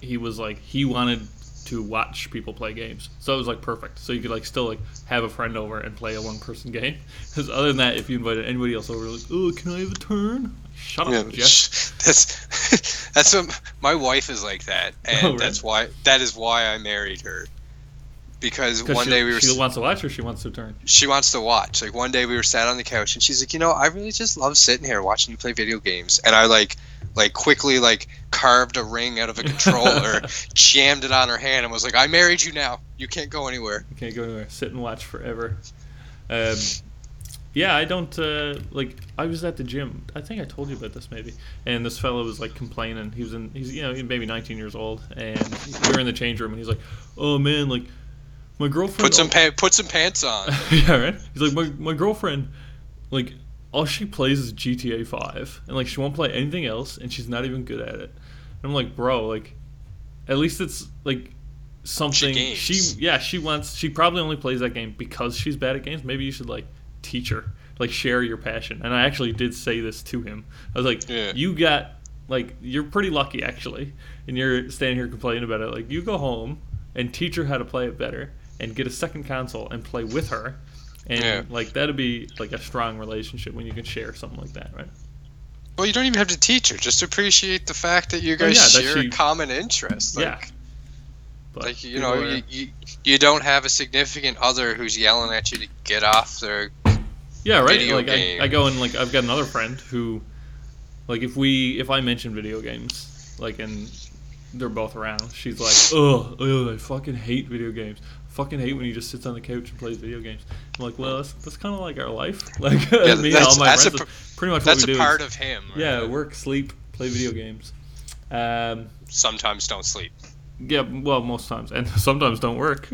he was like he wanted to watch people play games, so it was like perfect. So you could like still like have a friend over and play a one person game. Because other than that, if you invited anybody else over, like, oh, can I have a turn? Shut up, Yeah, Jeff. sh- that's that's what my wife is like that, oh, and Oh, really? that's why that is why I married her. Because one she, day we were she wants to watch or she wants to turn. she wants to watch. Like one day we were sat on the couch and she's like, you know, I really just love sitting here watching you play video games. And I like like quickly like carved a ring out of a controller, jammed it on her hand, and was like, I married you now. You can't go anywhere. You can't go anywhere. Sit and watch forever. Um, yeah, I don't uh, like. I was at the gym. I think I told you about this maybe. And this fellow was like complaining. He was in. He's you know he's maybe 19 years old, and we were in the change room, and he's like, "Oh man, like my girlfriend." Put some pa- put some pants on. yeah, right. He's like, my my girlfriend, like all she plays is GTA 5, and like she won't play anything else, and she's not even good at it. And I'm like, bro, like at least it's like something games. she yeah she wants she probably only plays that game because she's bad at games maybe you should like teach her like share your passion and i actually did say this to him i was like Yeah. you got like you're pretty lucky actually and you're standing here complaining about it like you go home and teach her how to play it better and get a second console and play with her and Yeah. like that'd be like a strong relationship when you can share something like that right Well, you don't even have to teach her. Just appreciate the fact that you Oh, guys yeah, share she- a common interest. Like, yeah but like you know, are- you, you you don't have a significant other who's yelling at you to get off their. Yeah, right. video like I. I go and like I've got another friend who, like if we if I mention video games, like and they're both around, she's like, oh ugh, I fucking hate video games. Fucking hate when he just sits on the couch and plays video games. I'm like, well, that's, that's kind of like our life. Like Yeah, me and all my friends, pr- pretty much That's what we a do. part is, of him. right? yeah, work, sleep, play video games. Um, Sometimes don't sleep. yeah, well, most times, and sometimes don't work.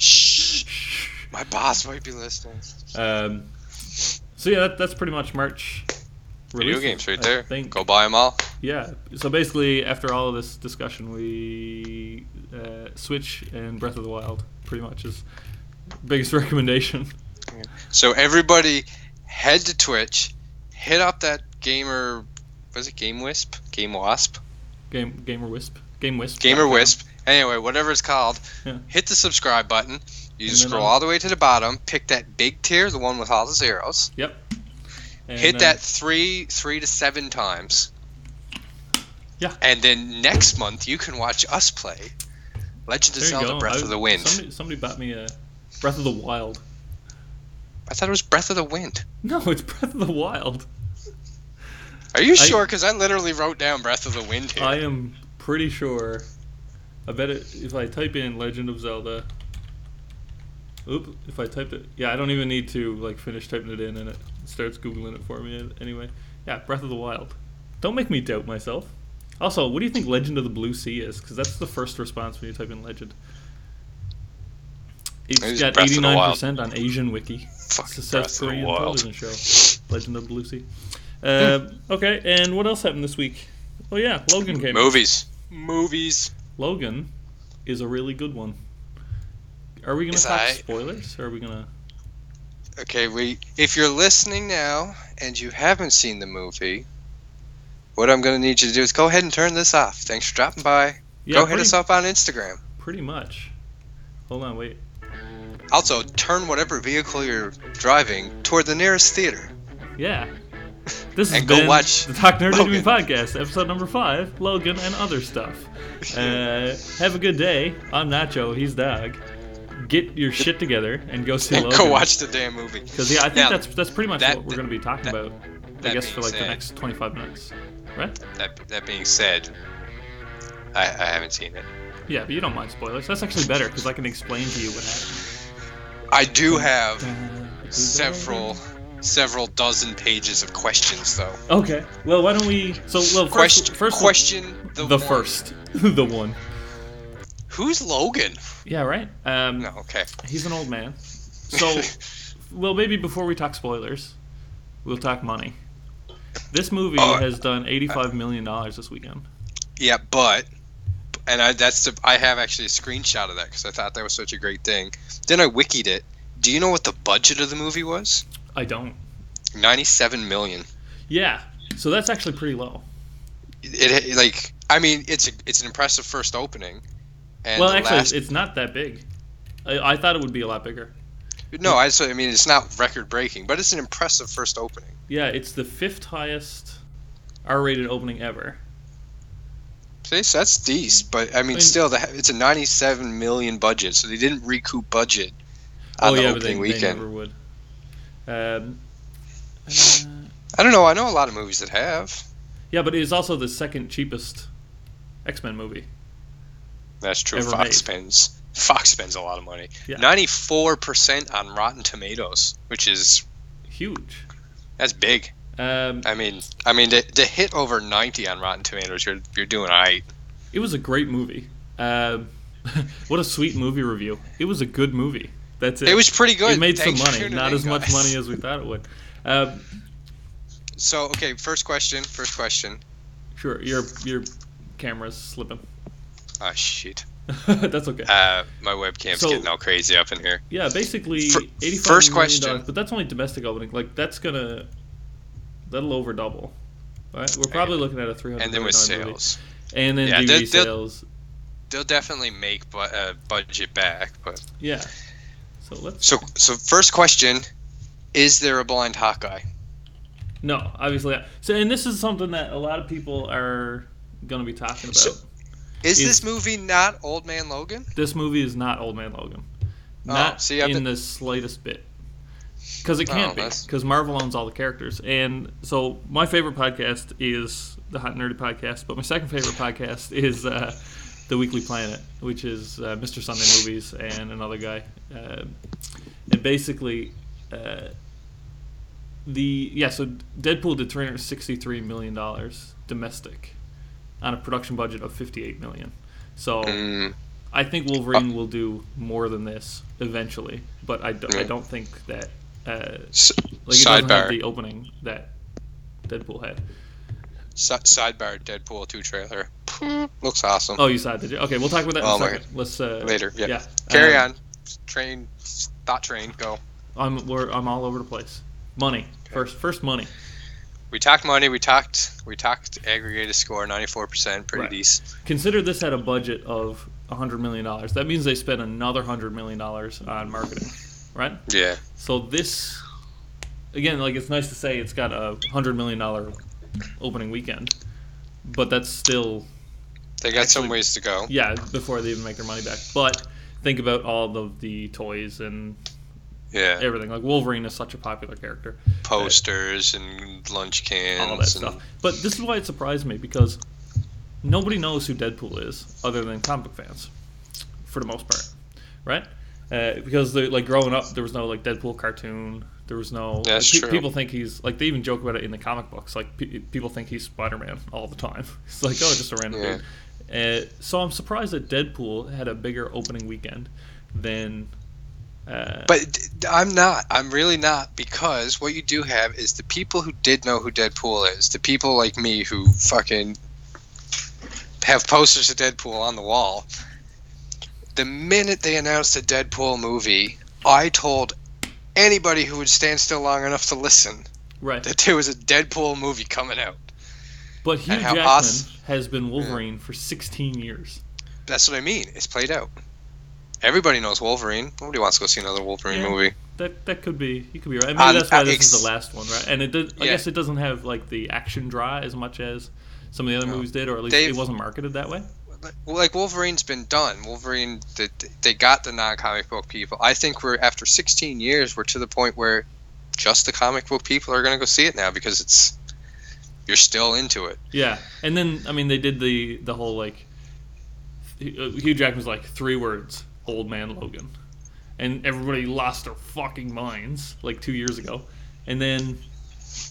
Shh. My boss might be listening. um, so yeah, that, that's pretty much March. Video games right I there. think. Go buy them all. Yeah. So basically, after all of this discussion, we uh, Switch and Breath of the Wild pretty much is biggest recommendation. So everybody, head to Twitch, hit up that gamer. Was it Game Wisp? Game Wasp? Game Gamer Wisp. Game Wisp. Gamer Wisp. Anyway, whatever it's called. Yeah. Hit the subscribe button. You just scroll all the way to the bottom. Pick that big tier, the one with all the zeros. Yep. And hit that three, three to seven times. Yeah. And then next month you can watch us play Legend of Zelda: go. Breath I- of the Wind. Somebody, somebody bought me a Breath of the Wild. I thought it was Breath of the Wind. No, it's Breath of the Wild. Are you I- sure? Because I literally wrote down Breath of the Wind here. I am pretty sure. I bet it, if I type in Legend of Zelda. Oop! If I typed it, yeah, I don't even need to like finish typing it in, and it starts googling it for me anyway. Yeah, Breath of the Wild. Don't make me doubt myself. Also, what do you think Legend of the Blue Sea is? Because that's the first response when you type in Legend. It It's got Breath of the eighty nine percent on Asian Wiki. Fuck It's a South Korean television show. Legend of the Blue Sea. Uh, okay, and what else happened this week? Oh yeah, Logan came. out. Movies. Movies. Logan is a really good one. Are we gonna Is talk I- spoilers? Or are we gonna? Okay, we. If you're listening now and you haven't seen the movie, what I'm going to need you to do is go ahead and turn this off. Thanks for dropping by. Yeah, go hit us up on Instagram. Pretty much. Hold on, wait. Also, turn whatever vehicle you're driving toward the nearest theater. Yeah. This And go watch the Talk Nerd Logan. Enemy podcast, episode number five, Logan and other stuff. Uh, have a good day. I'm Nacho. He's Dog. Get your shit together and go see And Logan. go watch the damn movie. Because yeah, I think Now, that's that's pretty much that- what we're going to be talking that- about. I guess for like the next 25 minutes, right? That, that being said, I, I haven't seen it. Yeah, but you don't mind spoilers. That's actually better because I can explain to you what happened. I do have several several dozen pages of questions though. Okay. Well, why don't we? So, well, first, Question first question the, the one. first, the one. Who's Logan? Yeah, right. Um, No, okay. he's an old man. So, well, maybe before we talk spoilers, we'll talk money. This movie Oh, has done eighty-five million dollars this weekend. Yeah, but and I that's the I have actually a screenshot of that because I thought that was such a great thing. Then I wikied it. Do you know what the budget of the movie was? I don't. Ninety-seven million. Yeah. So that's actually pretty low. It, it like I mean it's a it's an impressive first opening. And well, actually, last- it's not that big. I, I thought it would be a lot bigger. no, I so I mean it's not record breaking, but it's an impressive first opening. Yeah, it's the fifth highest R-rated opening ever. See, so that's decent, but I mean, mean- still, the, it's a ninety-seven million budget, so they didn't recoup budget on oh the yeah, opening they, they weekend. never would. Um, uh, I don't know. I know a lot of movies that have. yeah, but it is also the second cheapest X-Men movie. That's true. Fox made. spends Fox spends a lot of money. Ninety-four percent on Rotten Tomatoes, which is Huge. that's big. Um, I mean, I mean to, to hit over ninety on Rotten Tomatoes, you're you're doing all right. it was a great movie. Um, what a sweet movie review. It was a good movie. That's it. It was pretty good. It made some money, not as much money as we thought it would. Um, So, okay, first question. First question. sure, your your camera's slipping. Oh shit. That's okay. Uh, my webcam's So- getting all crazy up in here. Yeah, basically eighty-five first million question. dollars, but that's only domestic opening. Like that's gonna that'll over double. Right? We're probably looking at a three hundred And then with movie. sales, and then Yeah, DVD they'll- they'll- sales. they'll definitely make bu- uh, budget back. But Yeah. So let's so so first question: Is there a blind Hawkeye? no, obviously. not. So and this is something that a lot of people are gonna be talking about. So- Is, Is- this movie not Old Man Logan? this movie is not Old Man Logan. Oh, Not see, in been- the slightest bit. Because it Oh, can't be. Because Marvel owns all the characters. And so my favorite podcast is the Hot and Nerdy Podcast, but my second favorite podcast is uh, The Weekly Planet, which is uh, Mr. Sunday Movies and another guy. Uh, and basically, uh, the yeah, so Deadpool did three hundred sixty-three million dollars domestic on a production budget of fifty-eight million. So Mm, I think Wolverine will do more than this eventually, but I, do, I Yeah. don't think that uh, s- like it doesn't have the opening that Deadpool had. si- sidebar. Deadpool two trailer. Looks awesome. Oh, you saw it, did you? Okay, we'll talk about that in Oh a second. Let's uh, Later. Yeah. Yeah. Carry Um, on. Train. Thought train. Go. I'm we're, I'm all over the place. Money first. First money. We talked money. We talked. We talked aggregated score. Ninety-four percent. Pretty Right. decent. Consider this had a budget of hundred million dollars. That means they spent another hundred million dollars on marketing, right? Yeah. So this, again, like it's nice to say it's got a hundred million dollar opening weekend, but that's still They got some ways to go. yeah before they even make their money back. But think about all of the toys and Yeah. everything. Like Wolverine is such a popular character, Posters and lunch cans. all that and, stuff. But this is why it surprised me because nobody knows who Deadpool is other than comic book fans, for the most part, right? Uh, because like growing up, there was no like Deadpool cartoon. There was no. That's like, true. People think he's like they even joke about it in the comic books. Like pe- people think he's Spider Man all the time. It's like oh, just a random Yeah. dude. Uh, so I'm surprised that Deadpool had a bigger opening weekend than. Uh, But I'm not. I'm really not because what you do have is the people who did know who Deadpool is, the people like me who fucking have posters of Deadpool on the wall. The minute they announced a Deadpool movie, I told anybody who would stand still long enough to listen right. that there was a Deadpool movie coming out. But Hugh Jackman awesome- has been Wolverine for 16 years. That's what I mean. It's played out. Everybody knows Wolverine. Nobody wants to go see another Wolverine Yeah. movie. That that could be. You could be right. Maybe Um, that's why uh, this ex- is the last one, right? And it does. I Yeah. guess it doesn't have like the action draw as much as some of the other No. movies did, or at least They've- it wasn't marketed that way. Like Wolverine's been done. Wolverine, they, they got the non-comic book people. I think we're after 16 years, we're to the point where just the comic book people are going to go see it now because it's you're still into it. Yeah, and then I mean they did the the whole like Hugh Hugh Jackman's like three words, old man Logan, and everybody lost their fucking minds like two years ago, and then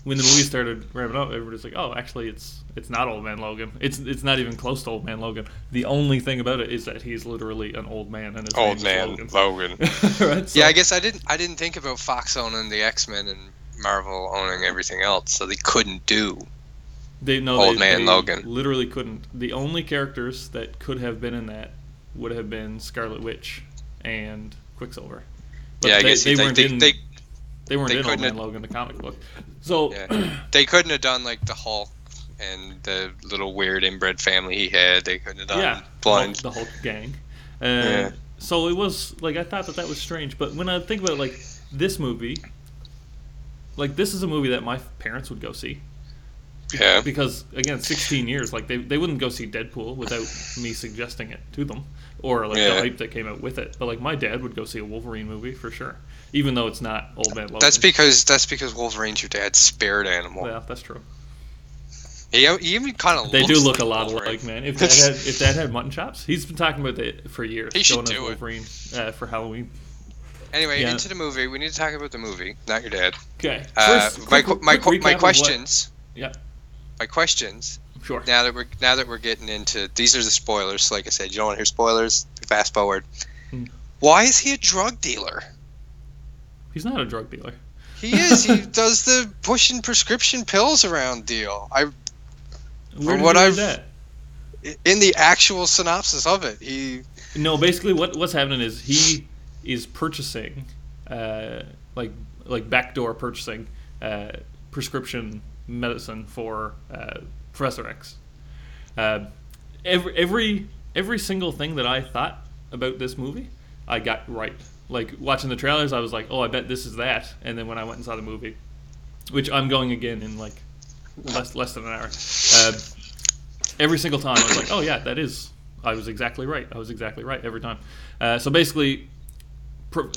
when the movie started ramping up, everybody's like, oh, actually it's it's not old man Logan. It's it's not even close to old man Logan. The only thing about it is that he's literally an old man and his Old man Logan. Logan. right? So- yeah, I guess I didn't. I didn't think about Fox owning the X Men and Marvel owning everything else, so they couldn't do They no Old they, Man they Logan. Literally couldn't. The only characters that could have been in that would have been Scarlet Witch and Quicksilver. But yeah, I they, guess they weren't they, in. they, They weren't in Old Man Logan, the comic book. So yeah. they couldn't have done like the Hulk and the little weird inbred family he had. They couldn't have done yeah, blind. the Hulk, the Hulk gang. Uh, Yeah. So it was like I thought that that was strange, but when I think about like this movie, like this is a movie that my parents would go see Yeah, because again, 16 years, like they, they wouldn't go see Deadpool without me suggesting it to them or like Yeah. the hype that came out with it. But like my dad would go see a Wolverine movie for sure, even though it's not Old Man Logan. that's because that's because Wolverine's your dad's spirit animal. Yeah, that's true. He, he even kind of They do look like a lot Wolverine. alike, man. If dad had if dad had mutton chops, he's been talking about it for years. He should do it. Wolverine uh, for Halloween. Anyway, Yeah. into the movie. We need to talk about the movie, not your dad. Okay. Uh, First, my quick- my quick qu- my recap of what- questions. Yeah. My questions. Sure. Now that we're now that we're getting into these are the spoilers. Like I said, you don't want to hear spoilers. Fast forward. Hmm. Why is he a drug dealer? He's not a drug dealer. He is. he does the pushing prescription pills around deal. I Where what I've- that? in the actual synopsis of it, he No, basically what what's happening is he is purchasing, uh, like like backdoor purchasing, uh, prescription medicine for uh, Professor X. Uh, every every every single thing that I thought about this movie, I got right. Like watching the trailers, I was like, "Oh, I bet this is that," and then when I went and saw the movie, which I'm going again in like less less than an hour, uh, every single time I was like, "Oh yeah, that is." I was exactly right. I was exactly right every time. Uh, so basically,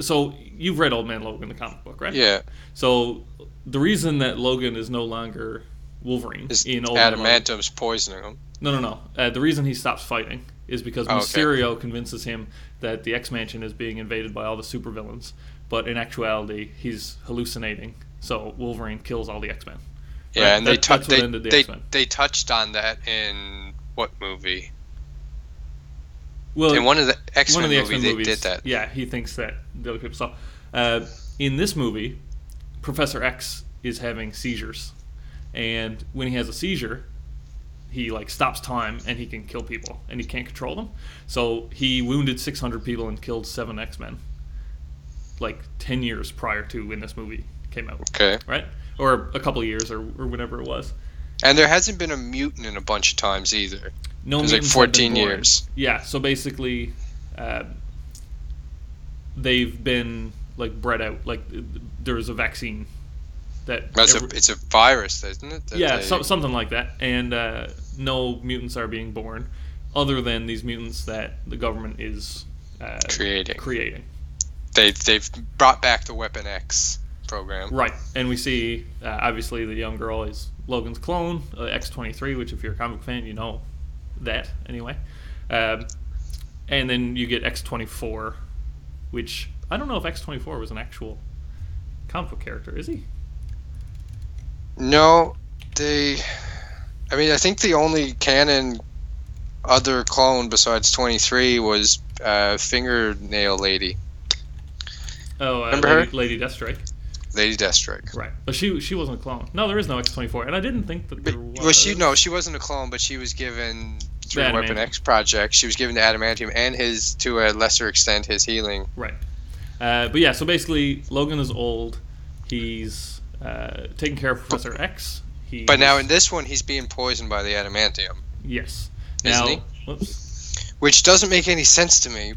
so you've read Old Man Logan, the comic book, right? yeah So the reason that Logan is no longer Wolverine is in Old Man Logan, poisoning him. no, no, no. Uh, the reason he stops fighting is because Oh, okay. Mysterio convinces him that the X Mansion is being invaded by all the supervillains, but in actuality, he's hallucinating. So Wolverine kills all the X Men. Yeah, Right, and they that- tou- that's what they ended the they, they touched on that in what movie? Well, in one of the X one Men of the movies, X Men they movies. did that. Yeah, he thinks that the other people saw. Uh, in this movie, Professor X is having seizures, and when he has a seizure, he like stops time and he can kill people, and he can't control them. So he wounded 600 people and killed seven X Men, like 10 years prior to when this movie came out, Okay, right? Or a couple of years, or, or whenever it was. and there hasn't been a mutant in a bunch of times either. No, It was like mutants have been 14 years. Yeah, so basically, uh, they've been like bred out. Like there was a vaccine that. That's every- a it's a virus, isn't it? that yeah, they- so, something like that, and uh, no mutants are being born, other than these mutants that the government is uh, creating. creating. They they've brought back the Weapon X program. Right, and we see uh, obviously the young girl is Logan's clone, uh, X23, which if you're a comic fan, you know that anyway. Um, and then you get X24, which I don't know if X24 was an actual comic book character. Is he? No, they. I mean, I think the only canon other clone besides 23 was uh, Fingernail Lady, Oh, uh, Remember Lady, her? Lady Deathstrike. Lady Deathstrike. Right, but she she wasn't a clone. No, there is no X24, and I didn't think that there But, was. well, she no, she wasn't a clone, but she was given through the Weapon X project. She was given the adamantium and his, to a lesser extent, his healing. Right. Uh, but yeah, so basically, Logan is old. He's uh, taking care of Professor X. He But now in this one, he's being poisoned by the adamantium, yes. Isn't Now, he? whoops. which doesn't make any sense to me.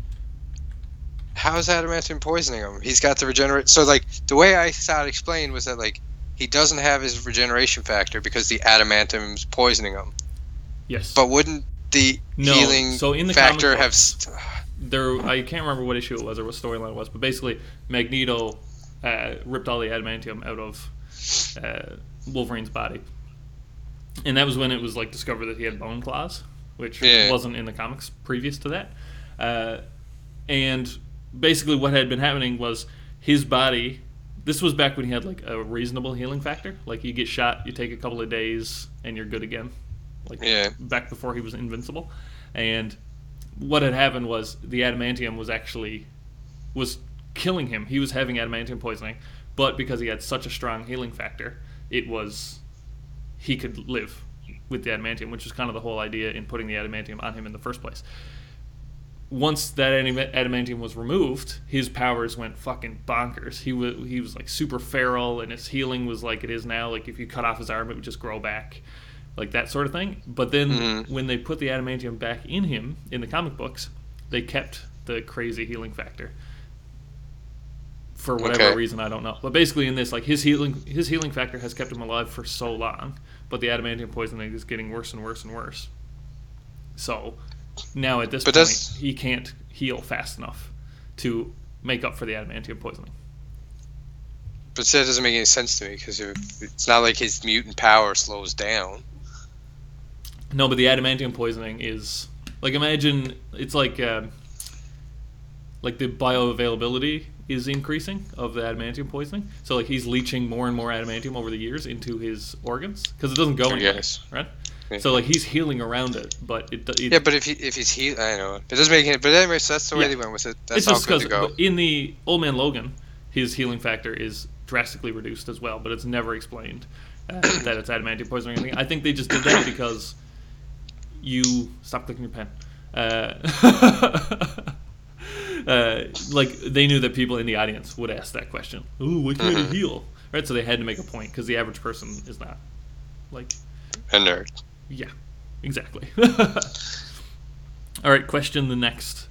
How is adamantium poisoning him? He's got the regenerate. So like the way I saw it explained was that like he doesn't have his regeneration factor because the adamantium's poisoning him. Yes. But wouldn't the No, healing so in the comic factor have? St- there I can't remember what issue it was or what storyline it was, but basically Magneto uh, ripped all the adamantium out of uh, Wolverine's body, and that was when it was like discovered that he had bone claws, which Yeah. wasn't in the comics previous to that. Uh, and basically, what had been happening was his body. This was back when he had like a reasonable healing factor. Like you get shot, you take a couple of days, and you're good again. Like Yeah. back before he was invincible, and what had happened was the adamantium was actually was killing him. He was having adamantium poisoning, but because he had such a strong healing factor, it was he could live. with the adamantium, which is kind of the whole idea in putting the adamantium on him in the first place. Once that adamantium was removed, his powers went fucking bonkers. He was he was like super feral, and his healing was like it is now. Like if you cut off his arm, it would just grow back, like that sort of thing. But then Mhm. when they put the adamantium back in him in the comic books, they kept the crazy healing factor for whatever Okay. reason I don't know. But basically, in this, like his healing his healing factor has kept him alive for so long, but the adamantium poisoning is getting worse and worse and worse. So now at this But point, that's- he can't heal fast enough to make up for the adamantium poisoning. But that doesn't make any sense to me because it's not like his mutant power slows down. No, but the adamantium poisoning is like imagine it's like um like the bioavailability is increasing of the adamantium poisoning. So like he's leaching more and more adamantium over the years into his organs because it doesn't go anywhere, guess. right? Yeah. So like he's healing around it, but it, it Yeah, but if he if he's he, I know it doesn't make it. But anyway, so that's the way Yeah. they went with it. That's it's all just good to because go. in the Old Man Logan, his healing factor is drastically reduced as well, but it's never explained uh, that it's adamantium poisoning or anything. I think they just did that because you stop clicking your pen. Uh, uh, like they knew that people in the audience would ask that question. Ooh, can't Mhm. he heal? Right, so they had to make a point because the average person is not like A nerd. yeah, exactly. All right, question the next.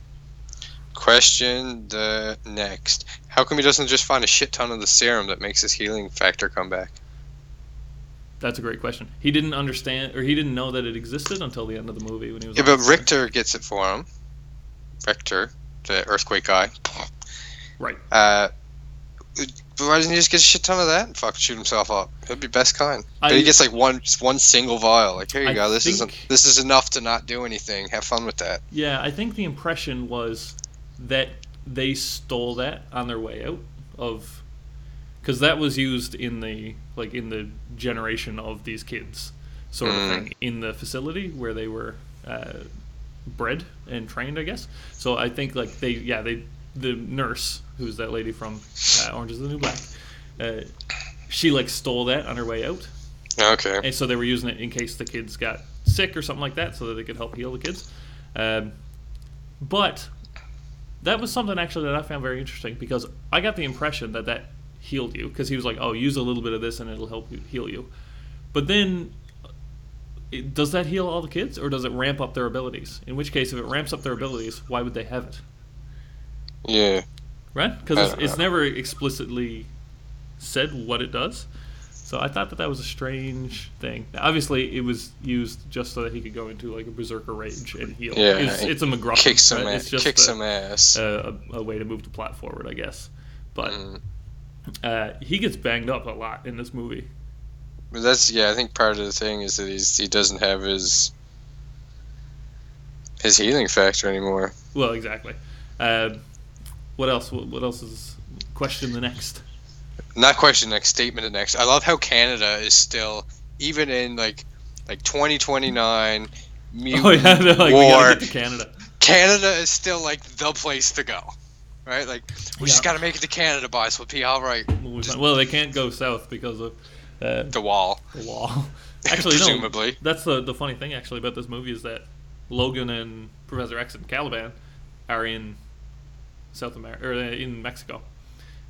Question the next. How come he doesn't just find a shit ton of the serum that makes his healing factor come back? That's a great question. He didn't understand, or he didn't know that it existed until the end of the movie when he was. Yeah, but Richter gets it for him. Richter, the earthquake guy. Right. Uh, why doesn't he just get a shit ton of that and fucking shoot himself up? That'd be best kind. But I- he gets like one one single vial. Like here you I go. This think- isn't this is enough to not do anything. Have fun with that. Yeah, I think the impression was that they stole that on their way out of, because that was used in the like in the generation of these kids, sort of Mm. thing, in the facility where they were uh, bred and trained, I guess. So I think like they, yeah, they, the nurse who's that lady from uh, Orange Is the New Black, uh, she like stole that on her way out. Okay. And so they were using it in case the kids got sick or something like that, so that they could help heal the kids. Um, but that was something actually that I found very interesting because I got the impression that that healed you because he was like, "Oh, use a little bit of this and it'll help you heal you." But then, it, does that heal all the kids or does it ramp up their abilities? In which case, if it ramps up their abilities, why would they have it? Yeah. Right? Because it's, it's never explicitly said what it does. So I thought that that was a strange thing. Obviously, it was used just so that he could go into like a berserker rage and heal. Yeah, it's, it's a MacGuffin. Kick some right? ass. It's just Kick a, some ass. a, a, a way to move the plot forward, I guess. But Mm. uh, he gets banged up a lot in this movie. But that's yeah. I think part of the thing is that he's he doesn't have his his healing factor anymore. Well, exactly. Uh, what else? What, what else is question the next? Not question next statement. The next. I love how Canada is still even in like like 2029 mutant Oh yeah, they're like we war. gotta get to Canada. Canada is still like the place to go, right? Like we just got to make it to Canada, boys. We'll be all right. Well, they can't go south because of uh, The wall, the wall. Actually, no. presumably. That's the the funny thing actually about this movie is that Logan and Professor X and Caliban are in South America or uh, in Mexico,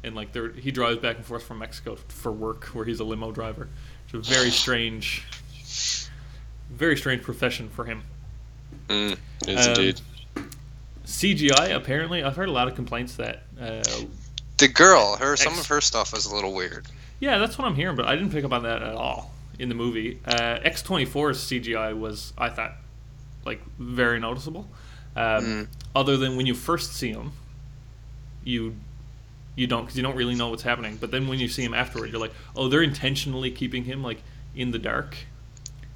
and like they're he drives back and forth from Mexico for work, where he's a limo driver. It's a very strange, very strange profession for him. Mm, is Um, indeed. CGI apparently, I've heard a lot of complaints that. Uh, The girl, her some of her stuff is a little weird. Yeah, that's what I'm hearing, but I didn't pick up on that at all in the movie. Uh, X24's CGI was, I thought, like very noticeable. Um, Mm. Other than when you first see him, you you don't because you don't really know what's happening. But then when you see him afterward, you're like, oh, they're intentionally keeping him like in the dark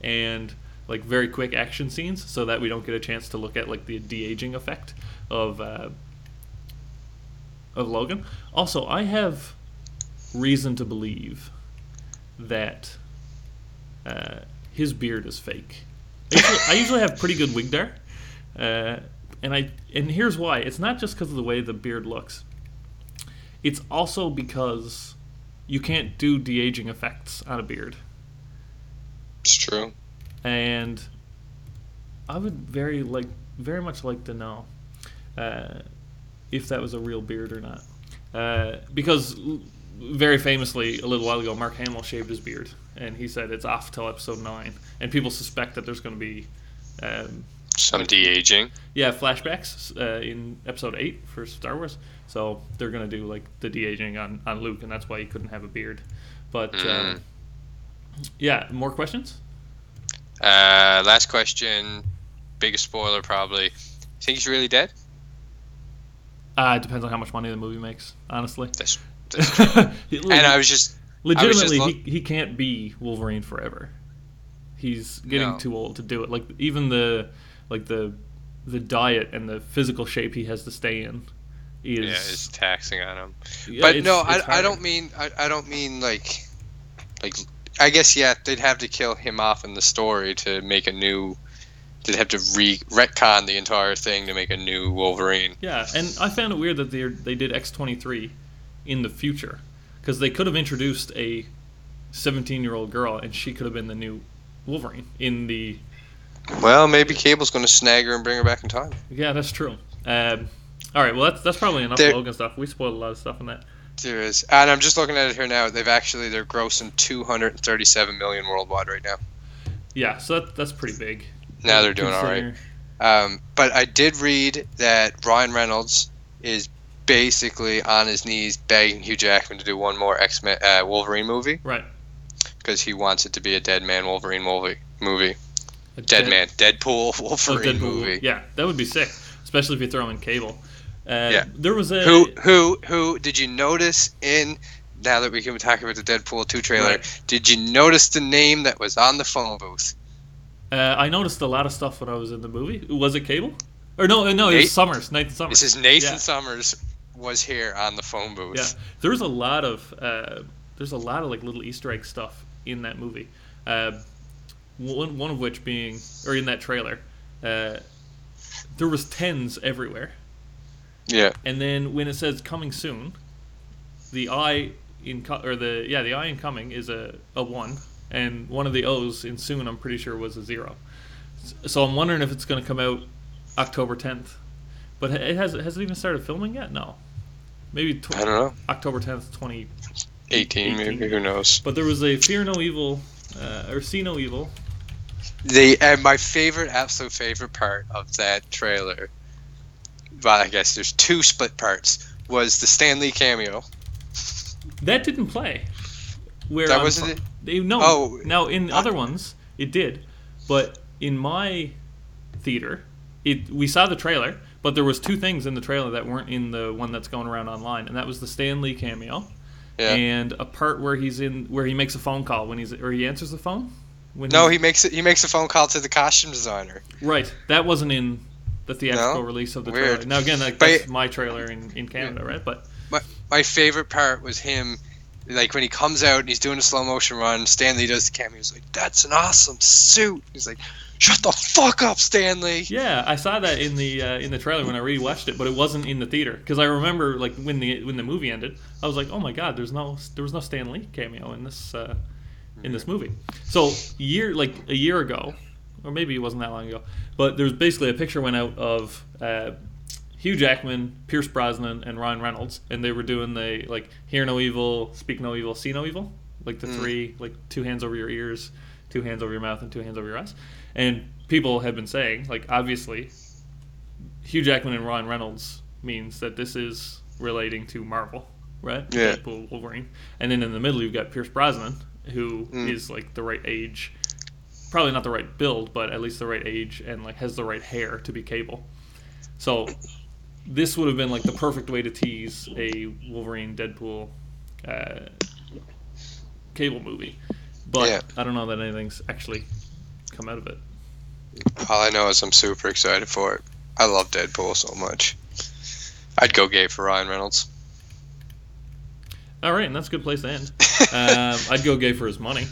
and like very quick action scenes so that we don't get a chance to look at like the de aging effect of uh, of Logan. Also, I have reason to believe that uh, his beard is fake. I usually, I usually have pretty good wig there, uh, and I and here's why. It's not just because of the way the beard looks. It's also because you can't do de aging effects on a beard. It's true. and I would very like very much like to know uh, if that was a real beard or not, uh, because very famously a little while ago, Mark Hamill shaved his beard, and he said it's off till episode nine, and people suspect that there's going to be. Um, Some de aging. yeah, flashbacks uh, in episode eight for Star Wars. So they're gonna do like the de aging on, on Luke, and that's why he couldn't have a beard. But um, yeah, more questions? Uh, last question. Biggest spoiler, probably. Think he's really dead? Uh, it depends on how much money the movie makes, honestly. That's and I was just legitimately look- he, he can't be Wolverine forever. He's getting No. too old to do it. Like even the like the the diet and the physical shape he has to stay in is yeah, it's taxing on him. yeah, but no, I, I don't mean I, I don't mean like like I guess yeah they'd have to kill him off in the story to make a new. They'd have to re retcon the entire thing to make a new Wolverine. Yeah, and I found it weird that they they did X twenty three in the future because they could have introduced a seventeen year old girl and she could have been the new Wolverine in the Well, maybe Cable's going to snag her and bring her back in time. yeah that's true. Um, all right, well that's that's probably enough There- Logan stuff. We spoiled a lot of stuff in that. There is, and I'm just looking at it here now. They've actually they're grossing 237 million worldwide right now. Yeah, so that, that's pretty big. Now they're doing all right. Um, but I did read that Ryan Reynolds is basically on his knees begging Hugh Jackman to do one more X Men uh, Wolverine movie Right. because he wants it to be a Dead Man Wolverine movie. Movie. A Dead Dead- Man, Deadpool Oh, Wolverine Deadpool. movie. Yeah, that would be sick, especially if you throw in Cable. Uh, Yeah. There was a Who who who did you notice in? Now that we can talk about the Deadpool 2 trailer, Right. did you notice the name that was on the phone booth? Uh, I noticed a lot of stuff when I was in the movie. Was it Cable? Or no, no, it Nate- was Summers, Nathan Summers. This is Nathan Yeah. Summers was here on the phone booth. Yeah, there's a lot of uh, there's a lot of like little Easter egg stuff in that movie. Uh, one one of which being, or in that trailer, uh, there was tens everywhere, Yeah. and then when it says coming soon, the I in co- or the yeah the I in coming is a a one, and one of the O's in soon I'm pretty sure was a zero. So I'm wondering if it's going to come out October 10th, but it has has it even started filming yet? No, maybe tw- I don't know. October 10th, twenty eighteen, maybe. Who knows? But there was a Fear No Evil, uh, or See No Evil. The and my favorite, absolute favorite part of that trailer. Well, I guess there's two split parts. Was the Stan Lee cameo? That didn't play. Where That I'm wasn't it? They, no. Oh, now in I- other ones it did, but in my theater, it we saw the trailer, but there was two things in the trailer that weren't in the one that's going around online, and that was the Stan Lee cameo, Yeah. and a part where he's in where he makes a phone call when he's or he answers the phone. When no, he makes it. He makes a phone call to the costume designer. Right. That wasn't in the theatrical No? release of the Weird. trailer. Now again, like, But- my trailer in, in Canada, right? But My my favorite part was him, like when he comes out and he's doing a slow motion run. Stan Lee does the cameo. He's like, "That's an awesome suit." He's like, "Shut the fuck up, Stan Lee." yeah, I saw that in the uh, in the trailer when I rewatched it, but it wasn't in the theater because I remember like when the when the movie ended, I was like, oh my god, there's no there was no Stan Lee cameo in this uh, in this movie. So year like a year ago, or maybe it wasn't that long ago, but there's basically a picture went out of. Uh, Hugh Jackman, Pierce Brosnan, and Ryan Reynolds, and they were doing the like "Hear no evil, speak no evil, see no evil," like the three, like two hands over your ears, two hands over your mouth, and two hands over your eyes. And people have been saying, like, obviously, Hugh Jackman and Ryan Reynolds means that this is relating to Marvel, right? Yeah. Deadpool, Wolverine, and then in the middle you've got Pierce Brosnan, who is Mm. like the right age, probably not the right build, but at least the right age, and like has the right hair to be Cable. So this would have been like the perfect way to tease a Wolverine Deadpool uh, cable movie. But Yeah. I don't know that anything's actually come out of it. All I know is I'm super excited for it. I love Deadpool so much. I'd go gay for Ryan Reynolds. All right, and that's a good place to end. um, I'd go gay for his money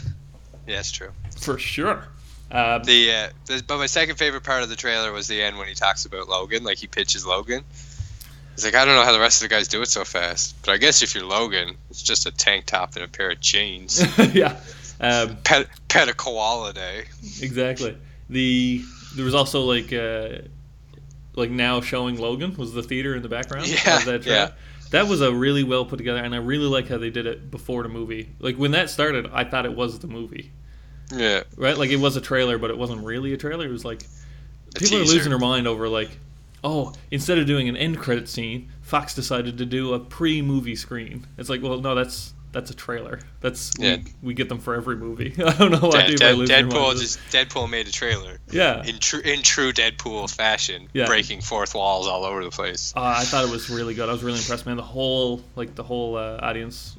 Yeah, it's true. for sure. Um, The, uh, the but my second favorite part of the trailer was the end when he talks about Logan, like he pitches Logan. He's like, I don't know how the rest of the guys do it so fast, but I guess if you're Logan, it's just a tank top and a pair of jeans. yeah, Um, Pet, pet a koala day. exactly. The there was also like uh, like now showing Logan was the theater in the background. Yeah, that yeah. That was a really well put together, and I really like how they did it before the movie. Like when that started, I thought it was the movie, Yeah. right? Like it was a trailer, but it wasn't really a trailer. It was like A people are losing their mind over like, oh, instead of doing an end credit scene, Fox decided to do a pre-movie screen. It's like, well, no, that's that's a trailer. That's Yeah. we, we get them for every movie. I don't know why people Dead, Deadpool just Deadpool made a trailer yeah. in true in true Deadpool fashion, Yeah. breaking fourth walls all over the place. Uh, I thought it was really good. I was really impressed, man. The whole like the whole uh, audience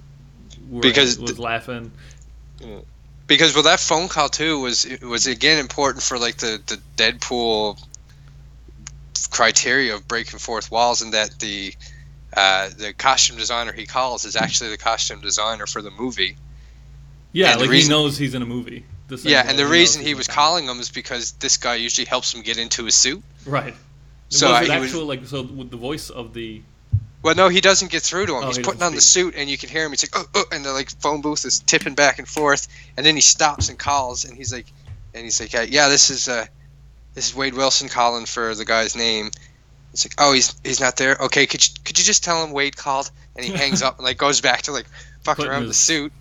were, Because was th- laughing. Because well, that phone call too was was again important for like the the Deadpool criteria of breaking fourth walls, and that the uh, the costume designer he calls is actually the costume designer for the movie. Yeah, And like reason- he knows he's in a movie. Yeah, and the reason he was calling him is because this guy usually helps him get into his suit. right. So was I- it he was- like so with the voice of the Well, no, he doesn't get through to him. Oh, He's he putting on the suit, and you can hear him. He's like, oh, oh, and the like phone booth is tipping back and forth, and then he stops and calls, and he's like, and he's like, uh, yeah, this is uh, this is Wade Wilson calling for the guy's name. It's like, oh, he's he's not there. Okay, could you could you just tell him Wade called? And he hangs up and like goes back to like fucking around with the suit.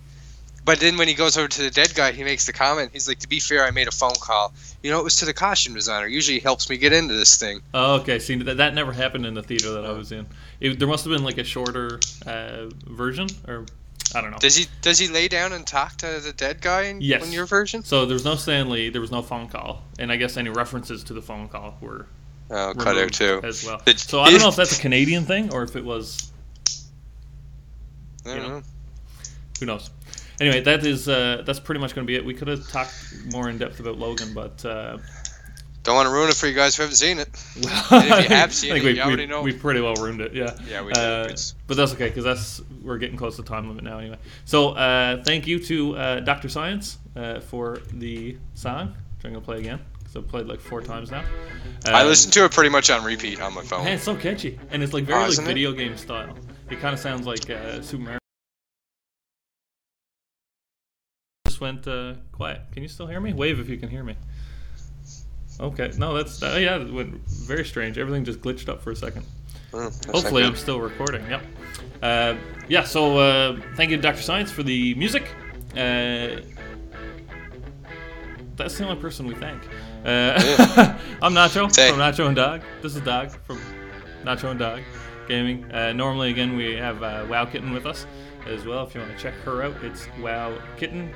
But then when he goes over to the dead guy, he makes the comment. He's like, to be fair, I made a phone call. You know, it was to the costume designer. Usually, he helps me get into this thing. Oh, okay. See, that, that never happened in the theater that I was in. It, there must have been like a shorter uh, version, or I don't know. Does he does he lay down and talk to the dead guy in, Yes. in your version? So there was no Stan Lee, there was no phone call, and I guess any references to the phone call were Oh, cut out too. as well. Did- So I don't know if that's a Canadian thing or if it was I don't you know. know. who knows. Anyway, that is uh, that's pretty much going to be it. We could have talked more in depth about Logan, but uh, Don't want to ruin it for you guys who haven't seen it. well, if you have seen I think it, we, you already we, know. we pretty well ruined it. Yeah. Yeah, we did. Uh, but that's okay because that's we're getting close to time limit now anyway. So uh, thank you to uh, Doctor Science uh, for the song, which I'm gonna play again because I've played like four times now. I Um, listened to it pretty much on repeat on my phone. Man, it's so catchy, and it's like very Oh, like isn't it? video game style. It kind of sounds like uh, Super Mario. Just went uh, quiet. Can you still hear me? Wave if you can hear me. Okay, no, that's uh, yeah, it went very strange. Everything just glitched up for a second. Mm, Hopefully, good. I'm still recording. Yep. Uh, yeah. So uh, thank you, Doctor Science, for the music. Uh, that's the only person we thank. Uh, I'm Nacho Say- from Nacho and Dog. This is Dog from Nacho and Dog Gaming. Uh, normally, again, we have uh, Wow Kitten with us as well. If you want to check her out, it's Wow Kitten,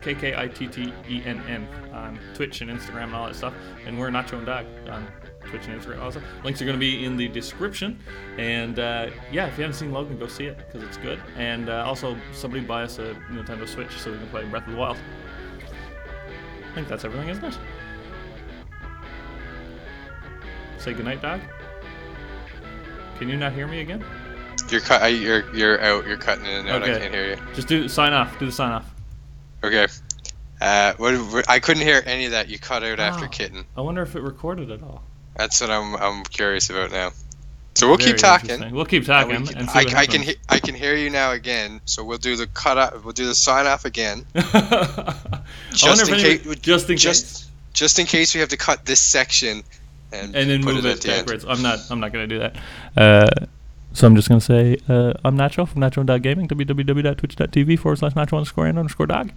K K I T T E N N on Twitch and Instagram and all that stuff. And we're Nacho and Dog on Twitch and Instagram also. Links are going to be in the description. And uh, yeah, if you haven't seen Logan, go see it because it's good. And uh, also, somebody buy us a Nintendo Switch so we can play Breath of the Wild. I think that's everything, isn't it? Say goodnight, dog. Can you not hear me again? You're cut. I- You're you're out. You're cutting in and out. I can't hear you. Just do sign off. Do the sign off. Okay. Uh, what, what- I couldn't hear any of that. You cut out after kitten. I wonder if it recorded at all. That's what I'm I'm curious about now. So we'll Very keep talking. We'll keep and talking and, can- see I, I can he- I can hear you now again. So we'll do the cut off. We'll do the sign off again. Just in case- just in case, Just just in case we have to cut this section and and then move it it, at the end. backwards. I'm not. I'm not gonna do that. Uh, so I'm just gonna say uh, I'm Nacho from Nacho and Dog Gaming. www.twitch.tv forward slash Nacho underscore and underscore Dog.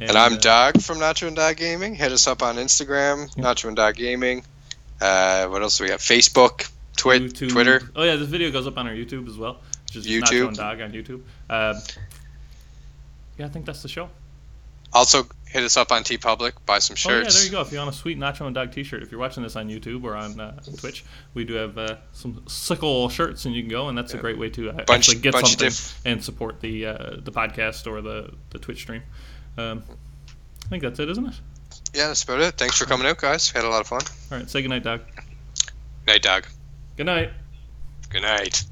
And I'm uh, Dog from Nacho and Dog Gaming. Hit us up on Instagram, Yep. Nacho and Dog Gaming. Uh, what else do we got? Facebook, YouTube. Twitter. Oh yeah, this video goes up on our YouTube as well. Which is Nacho and Dog on YouTube. Uh, yeah, I think that's the show. Also, hit us up on TeePublic. Buy some shirts. Oh yeah, there you go. If you want a sweet Nacho and Dog T-shirt, if you're watching this on YouTube or on uh, Twitch, we do have uh, some sickle shirts, and you can go, and that's a great way to uh, Bunch- actually get something diff- and support the uh, the podcast or the the Twitch stream. Um, I think that's it, isn't it? Yeah, that's about it. Thanks for coming out, guys. Had a lot of fun. All right, say goodnight, Dog. Night, Dog. Good night. Good night.